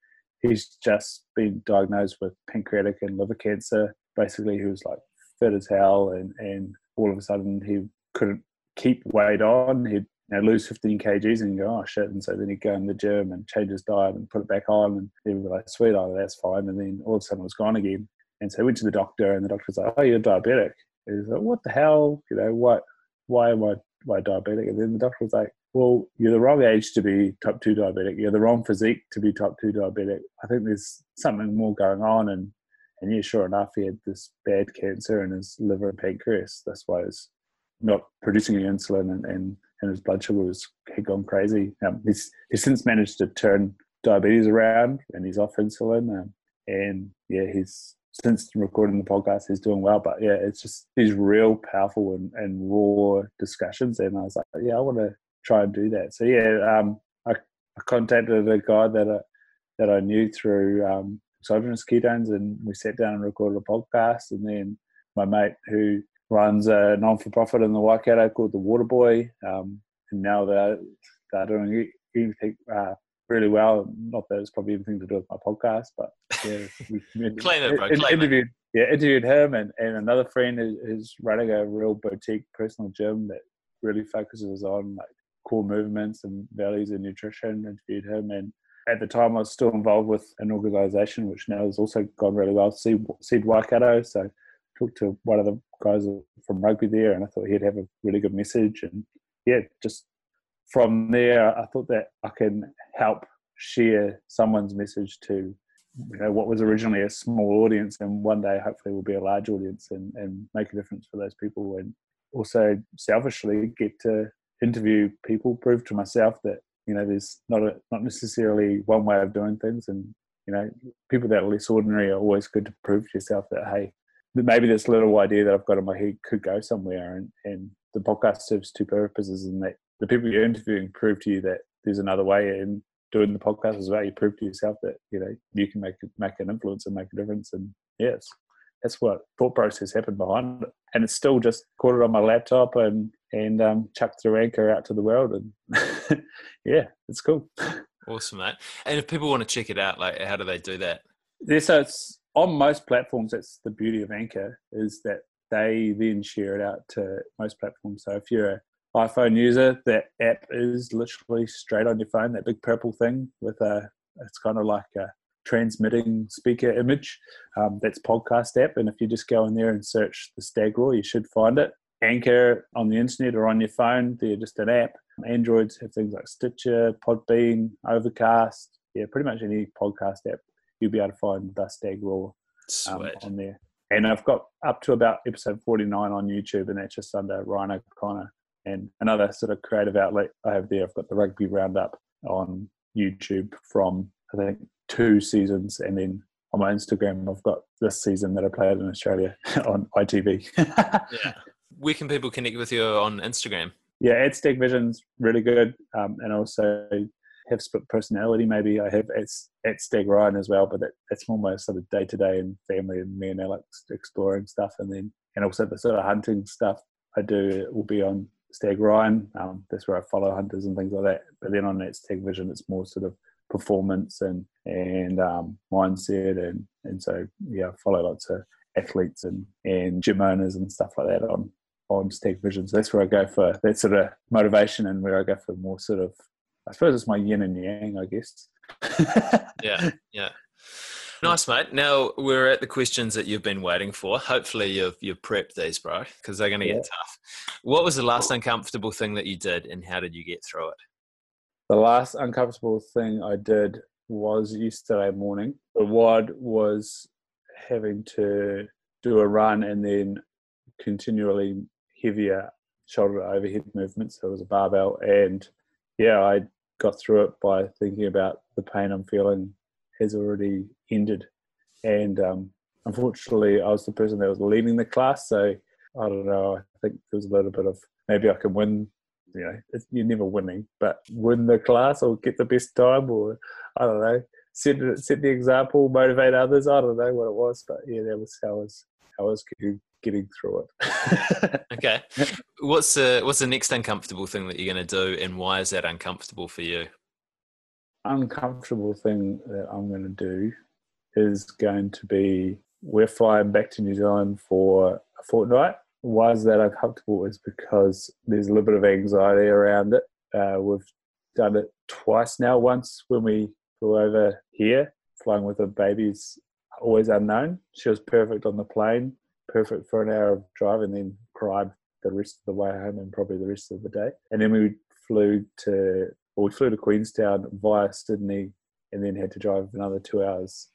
Speaker 2: he's just been diagnosed with pancreatic and liver cancer. Basically, he was like fit as hell, and and all of a sudden he couldn't keep weight on. He'd you know, lose 15 kgs and go, oh shit. And so then he'd go in the gym and change his diet and put it back on. And he'd be like, sweet, oh, that's fine. And then all of a sudden it was gone again. And so he went to the doctor and the doctor was like, oh, you're diabetic. And he's like, what the hell? You know, what, why am I, why diabetic? And then the doctor was like, well, you're the wrong age to be type 2 diabetic. You're the wrong physique to be type 2 diabetic. I think there's something more going on. And, and yeah, sure enough, he had this bad cancer in his liver and pancreas. That's why he's not producing any insulin and, and, and his blood sugar was had gone crazy. Um, he's, he's since managed to turn diabetes around and he's off insulin. Um, and yeah, he's since recording the podcast, he's doing well. But yeah, it's just these real powerful and, and raw discussions. And I was like, yeah, I want to try and do that. So yeah, um, I, I, contacted a guy that I, that I knew through um, exogenous ketones, and we sat down and recorded a podcast. And then my mate who runs a non-for-profit in the Waikato called the Water Boy, um, and now they're they're doing everything uh, really well. Not that it's probably anything to do with my podcast, but yeah, *laughs*
Speaker 1: claim it, bro. Claim
Speaker 2: interviewed, it. yeah, interviewed him and, and another friend is, is running a real boutique personal gym that really focuses on like core movements and values in nutrition, interviewed him. And at the time, I was still involved with an organisation which now has also gone really well, Seed, Seed Waikato. So I talked to one of the guys from rugby there, and I thought he'd have a really good message. And yeah, just from there, I thought that I can help share someone's message to you know what was originally a small audience and one day hopefully will be a large audience and, and make a difference for those people and also selfishly get to interview people, prove to myself that you know there's not a not necessarily one way of doing things, and you know people that are less ordinary are always good to prove to yourself that hey, maybe this little idea that I've got in my head could go somewhere, and and the podcast serves two purposes, and that the people you're interviewing prove to you that there's another way, and doing the podcast as well, you prove to yourself that you know you can make make an influence and make a difference, and yes, that's what thought process happened behind it. And it's still just caught it on my laptop and and um, chucked through Anchor out to the world. And *laughs* yeah, it's cool.
Speaker 1: Awesome, mate. And if people want to check it out, like how do they do that?
Speaker 2: Yeah, so it's on most platforms. That's the beauty of Anchor is that they then share it out to most platforms. So if you're an iPhone user, that app is literally straight on your phone. That big purple thing with a, it's kind of like a transmitting speaker image. Um, that's podcast app, and if you just go in there and search the Stag Roar, you should find it. Anchor on the internet or on your phone, they're just an app. Androids have things like Stitcher, Podbean, Overcast. Yeah, pretty much any podcast app you'll be able to find the Stag Roar um, on there. And I've got up to about episode 49 on YouTube, and that's just under Ryan O'Connor. And another sort of creative outlet I have there, I've got the Rugby Roundup on YouTube from, I think, two seasons, and then on my Instagram, I've got this season that I played in Australia *laughs* on ITV. *laughs*
Speaker 1: yeah. Where can people connect with you on Instagram?
Speaker 2: Yeah, Stag Vision's really good, um, and also have split personality. Maybe I have at, at Stag Ryan as well, but that, that's more my sort of day to day and family and me and Alex exploring stuff, and then and also the sort of hunting stuff I do will be on Stag Ryan. Um, that's where I follow hunters and things like that. But then on that Stag Vision, it's more sort of performance and and um, mindset and and so yeah, I follow lots of athletes and and gym owners and stuff like that on Oh, on Stag visions. That's where I go for that sort of motivation and where I go for more sort of I suppose it's my yin and yang, I guess. *laughs*
Speaker 1: yeah, yeah. Nice, mate. Now we're at the questions that you've been waiting for. Hopefully, you've you've prepped these, bro, because they're going to yeah. get tough. What was the last uncomfortable thing that you did, and how did you get through it?
Speaker 2: The last uncomfortable thing I did was yesterday morning. The WOD was having to do a run and then continually heavier shoulder overhead movements. So it was a barbell, and yeah, I got through it by thinking about the pain I'm feeling has already ended. And um, unfortunately, I was the person that was leading the class. So I don't know. I think there was a little bit of maybe I can win. You know, you're never winning, but win the class or get the best time, or I don't know, set set the example, motivate others. I don't know what it was, but yeah, that was how I was how I was getting, through it. *laughs*
Speaker 1: okay, what's the what's the next uncomfortable thing that you're going to do, and why is that uncomfortable for you?
Speaker 2: uncomfortable thing that I'm going to do is going to be we're flying back to New Zealand for a fortnight. Why is that uncomfortable? Is because there's a little bit of anxiety around it. Uh, we've done it twice now. Once when we flew over here, flying with a baby's always unknown. She was perfect on the plane, perfect for an hour of drive, and then cried the rest of the way home and probably the rest of the day. And then we flew to well, we flew to Queenstown via Sydney and then had to drive another two hours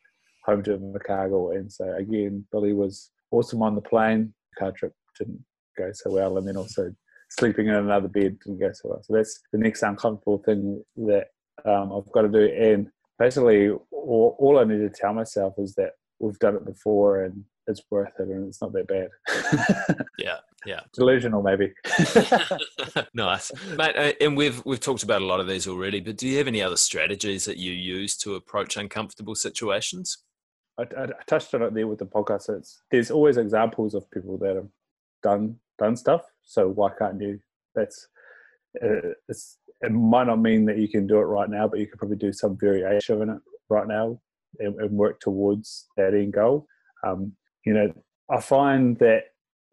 Speaker 2: home to Invercargill. And so again, Billy was awesome on the plane. Car trip didn't go so well, and then also sleeping in another bed didn't go so well. So that's the next uncomfortable thing that um, I've got to do. And basically, all, all I need to tell myself is that we've done it before and it's worth it and it's not that bad. *laughs*
Speaker 1: yeah, yeah.
Speaker 2: Delusional, maybe. *laughs* *laughs*
Speaker 1: nice, mate. Uh, and we've we've talked about a lot of these already, but do you have any other strategies that you use to approach uncomfortable situations?
Speaker 2: I, I, I touched on it there with the podcast. It's, there's always examples of people that have done done stuff. So why can't you? That's uh, it might not mean that you can do it right now, but you could probably do some variation of it right now and, and work towards that end goal. Um, you know, I find that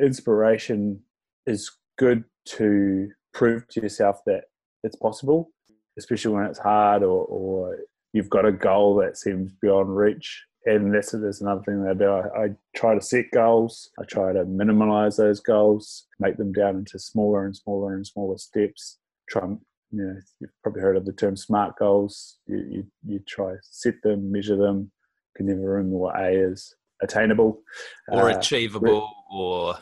Speaker 2: inspiration is good to prove to yourself that it's possible, especially when it's hard or, or you've got a goal that seems beyond reach. And that's, that's another thing that I do. I, I try to set goals. I try to minimize those goals, make them down into smaller and smaller and smaller steps. Try, you know, you've probably heard of the term SMART goals. You, you, you try set them, measure them. Can never remember what A is attainable
Speaker 1: or uh, achievable re- or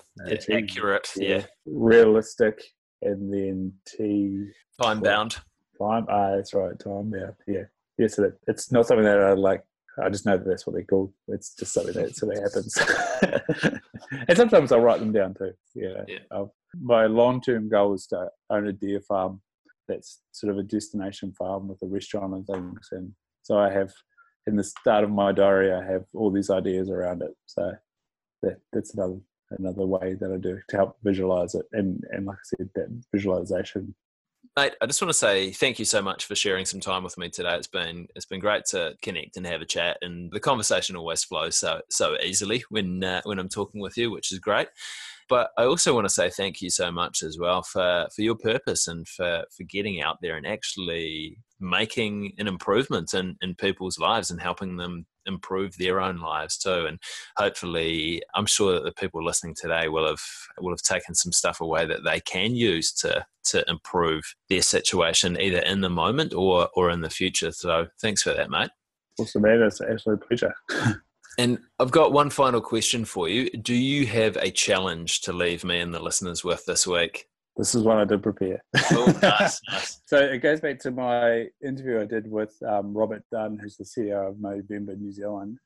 Speaker 1: accurate yeah. yeah.
Speaker 2: realistic and then t
Speaker 1: time bound
Speaker 2: time ah that's right time yeah yeah yeah so that, it's not something that i like i just know that that's what they're called it's just something that sort of happens *laughs* and sometimes i'll write them down too yeah, yeah. my long-term goal is to own a deer farm that's sort of a destination farm with a restaurant and things and so i have in the start of my diary, I have all these ideas around it. So that, that's another another way that I do to help visualize it. And and like I said, that visualization.
Speaker 1: Mate, I just want to say thank you so much for sharing some time with me today. It's been it's been great to connect and have a chat, and the conversation always flows so so easily when uh, when I'm talking with you, which is great. But I also want to say thank you so much as well for, for your purpose and for, for getting out there and actually making an improvement in, in people's lives and helping them improve their own lives too. And hopefully, I'm sure that the people listening today will have will have taken some stuff away that they can use to to improve their situation either in the moment or or in the future. So thanks for that, mate.
Speaker 2: Awesome, man. It's an absolute pleasure. *laughs*
Speaker 1: And I've got one final question for you. Do you have a challenge to leave me and the listeners with this week?
Speaker 2: This is one I did prepare. Oh, *laughs* nice, nice. so it goes back to my interview I did with um, Robert Dunn, who's the CEO of Movember New Zealand.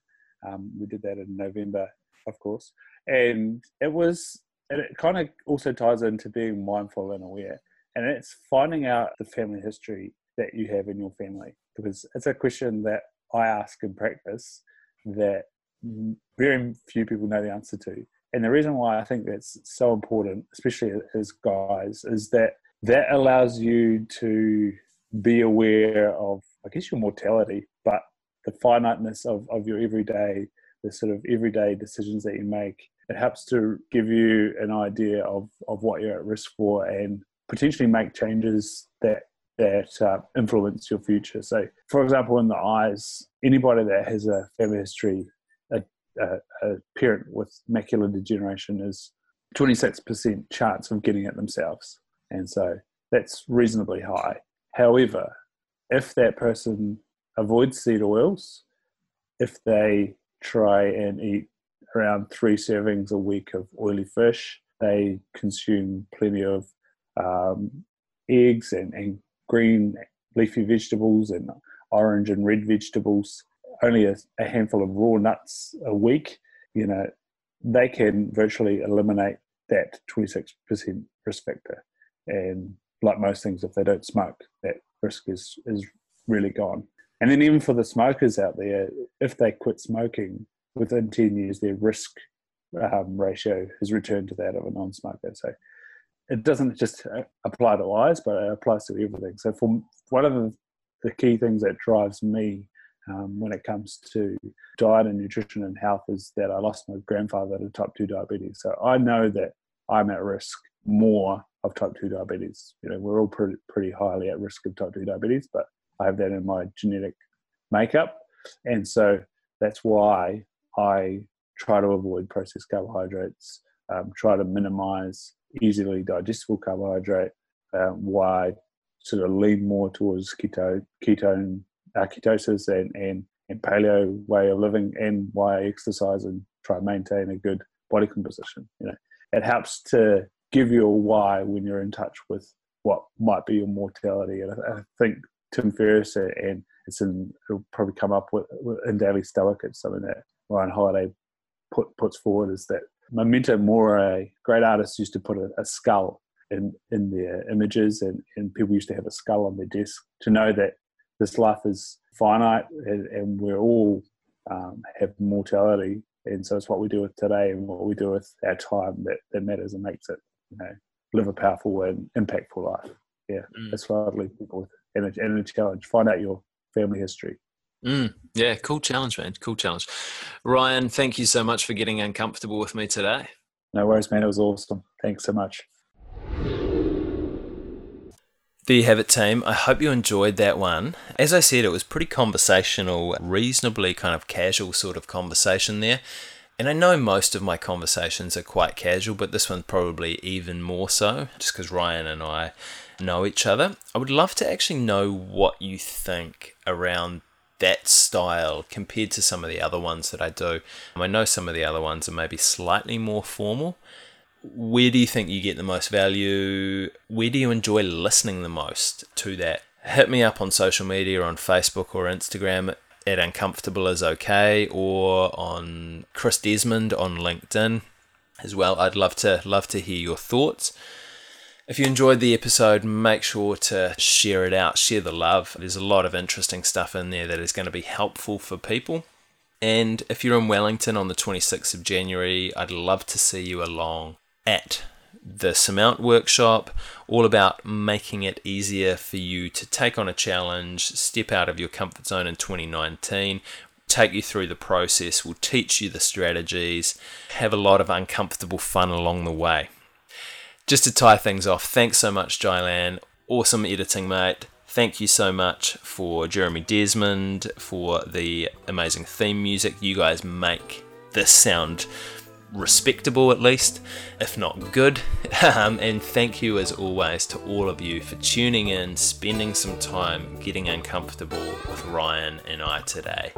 Speaker 2: Um, we did that in November, of course, and it was. And it kind of also ties into being mindful and aware, and it's finding out the family history that you have in your family? Because it's a question that I ask in practice that very few people know the answer to. And the reason why I think that's so important, especially as guys, is that that allows you to be aware of, I guess, your mortality, but the finiteness of, of your everyday, the sort of everyday decisions that you make. It helps to give you an idea of, of what you're at risk for and potentially make changes that that uh, influence your future. So, for example, in the eyes, anybody that has a family history, a, parent with macular degeneration is 26% chance of getting it themselves. And so that's reasonably high. However, if that person avoids seed oils, if they try and eat around three servings a week of oily fish, they consume plenty of um, eggs and, and green leafy vegetables and orange and red vegetables, only a, a handful of raw nuts a week, you know, they can virtually eliminate that 26% risk factor. And like most things, if they don't smoke, that risk is, is really gone. And then even for the smokers out there, if they quit smoking within 10 years, their risk um, ratio has returned to that of a non-smoker. So it doesn't just uh, apply to eyes, but it applies to everything. So for one of the, the key things that drives me um, when it comes to diet and nutrition and health is that I lost my grandfather to type 2 diabetes. So I know that I'm at risk more of type 2 diabetes. You know, we're all pretty, pretty highly at risk of type 2 diabetes, but I have that in my genetic makeup. And so that's why I try to avoid processed carbohydrates, um, try to minimize easily digestible carbohydrate, uh, why sort of lean more towards keto, ketone, uh, ketosis and, and, and paleo way of living, and why I exercise and try to maintain a good body composition. You know, it helps to give you a why when you're in touch with what might be your mortality. And I, I think Tim Ferriss and it's in, it'll probably come up with, with in Daily Stoic. It's something that Ryan Holiday put, puts forward is that Memento Mori, great artists used to put a, a skull in, in their images, and, and people used to have a skull on their desk to know that this life is finite and, and we're all um, have mortality. And so it's what we do with today and what we do with our time that, that matters and makes it, you know, live a powerful and impactful life. Yeah, mm. that's what I'd leave people with. And a, and a challenge find out your family history.
Speaker 1: Mm, yeah, cool challenge, man. Cool challenge. Ryan, thank you so much for getting uncomfortable with me today.
Speaker 2: No worries, man. It was awesome. Thanks so much.
Speaker 1: There you have it, team. I hope you enjoyed that one. As I said, it was pretty conversational, reasonably kind of casual sort of conversation there. And I know most of my conversations are quite casual, but this one probably even more so, just because Ryan and I know each other. I would love to actually know what you think around that style compared to some of the other ones that I do. I know some of the other ones are maybe slightly more formal. Where do you think you get the most value? Where do you enjoy listening the most to that? Hit me up on social media on Facebook or Instagram at Uncomfortable is Okay or on Chris Desmond on LinkedIn as well. I'd love to love to hear your thoughts. If you enjoyed the episode, make sure to share it out, share the love. There's a lot of interesting stuff in there that is going to be helpful for people. And if you're in Wellington on the 26th of January, I'd love to see you along at the Surmount workshop, all about making it easier for you to take on a challenge, step out of your comfort zone in 2019, take you through the process, we'll teach you the strategies, have a lot of uncomfortable fun along the way just to tie things off, thanks so much, Jylan. Awesome editing, mate. Thank you so much for Jeremy Desmond for the amazing theme music. You guys make this sound respectable at least, if not good. *laughs* Um, and thank you as always to all of you for tuning in, spending some time getting uncomfortable with Ryan and I today.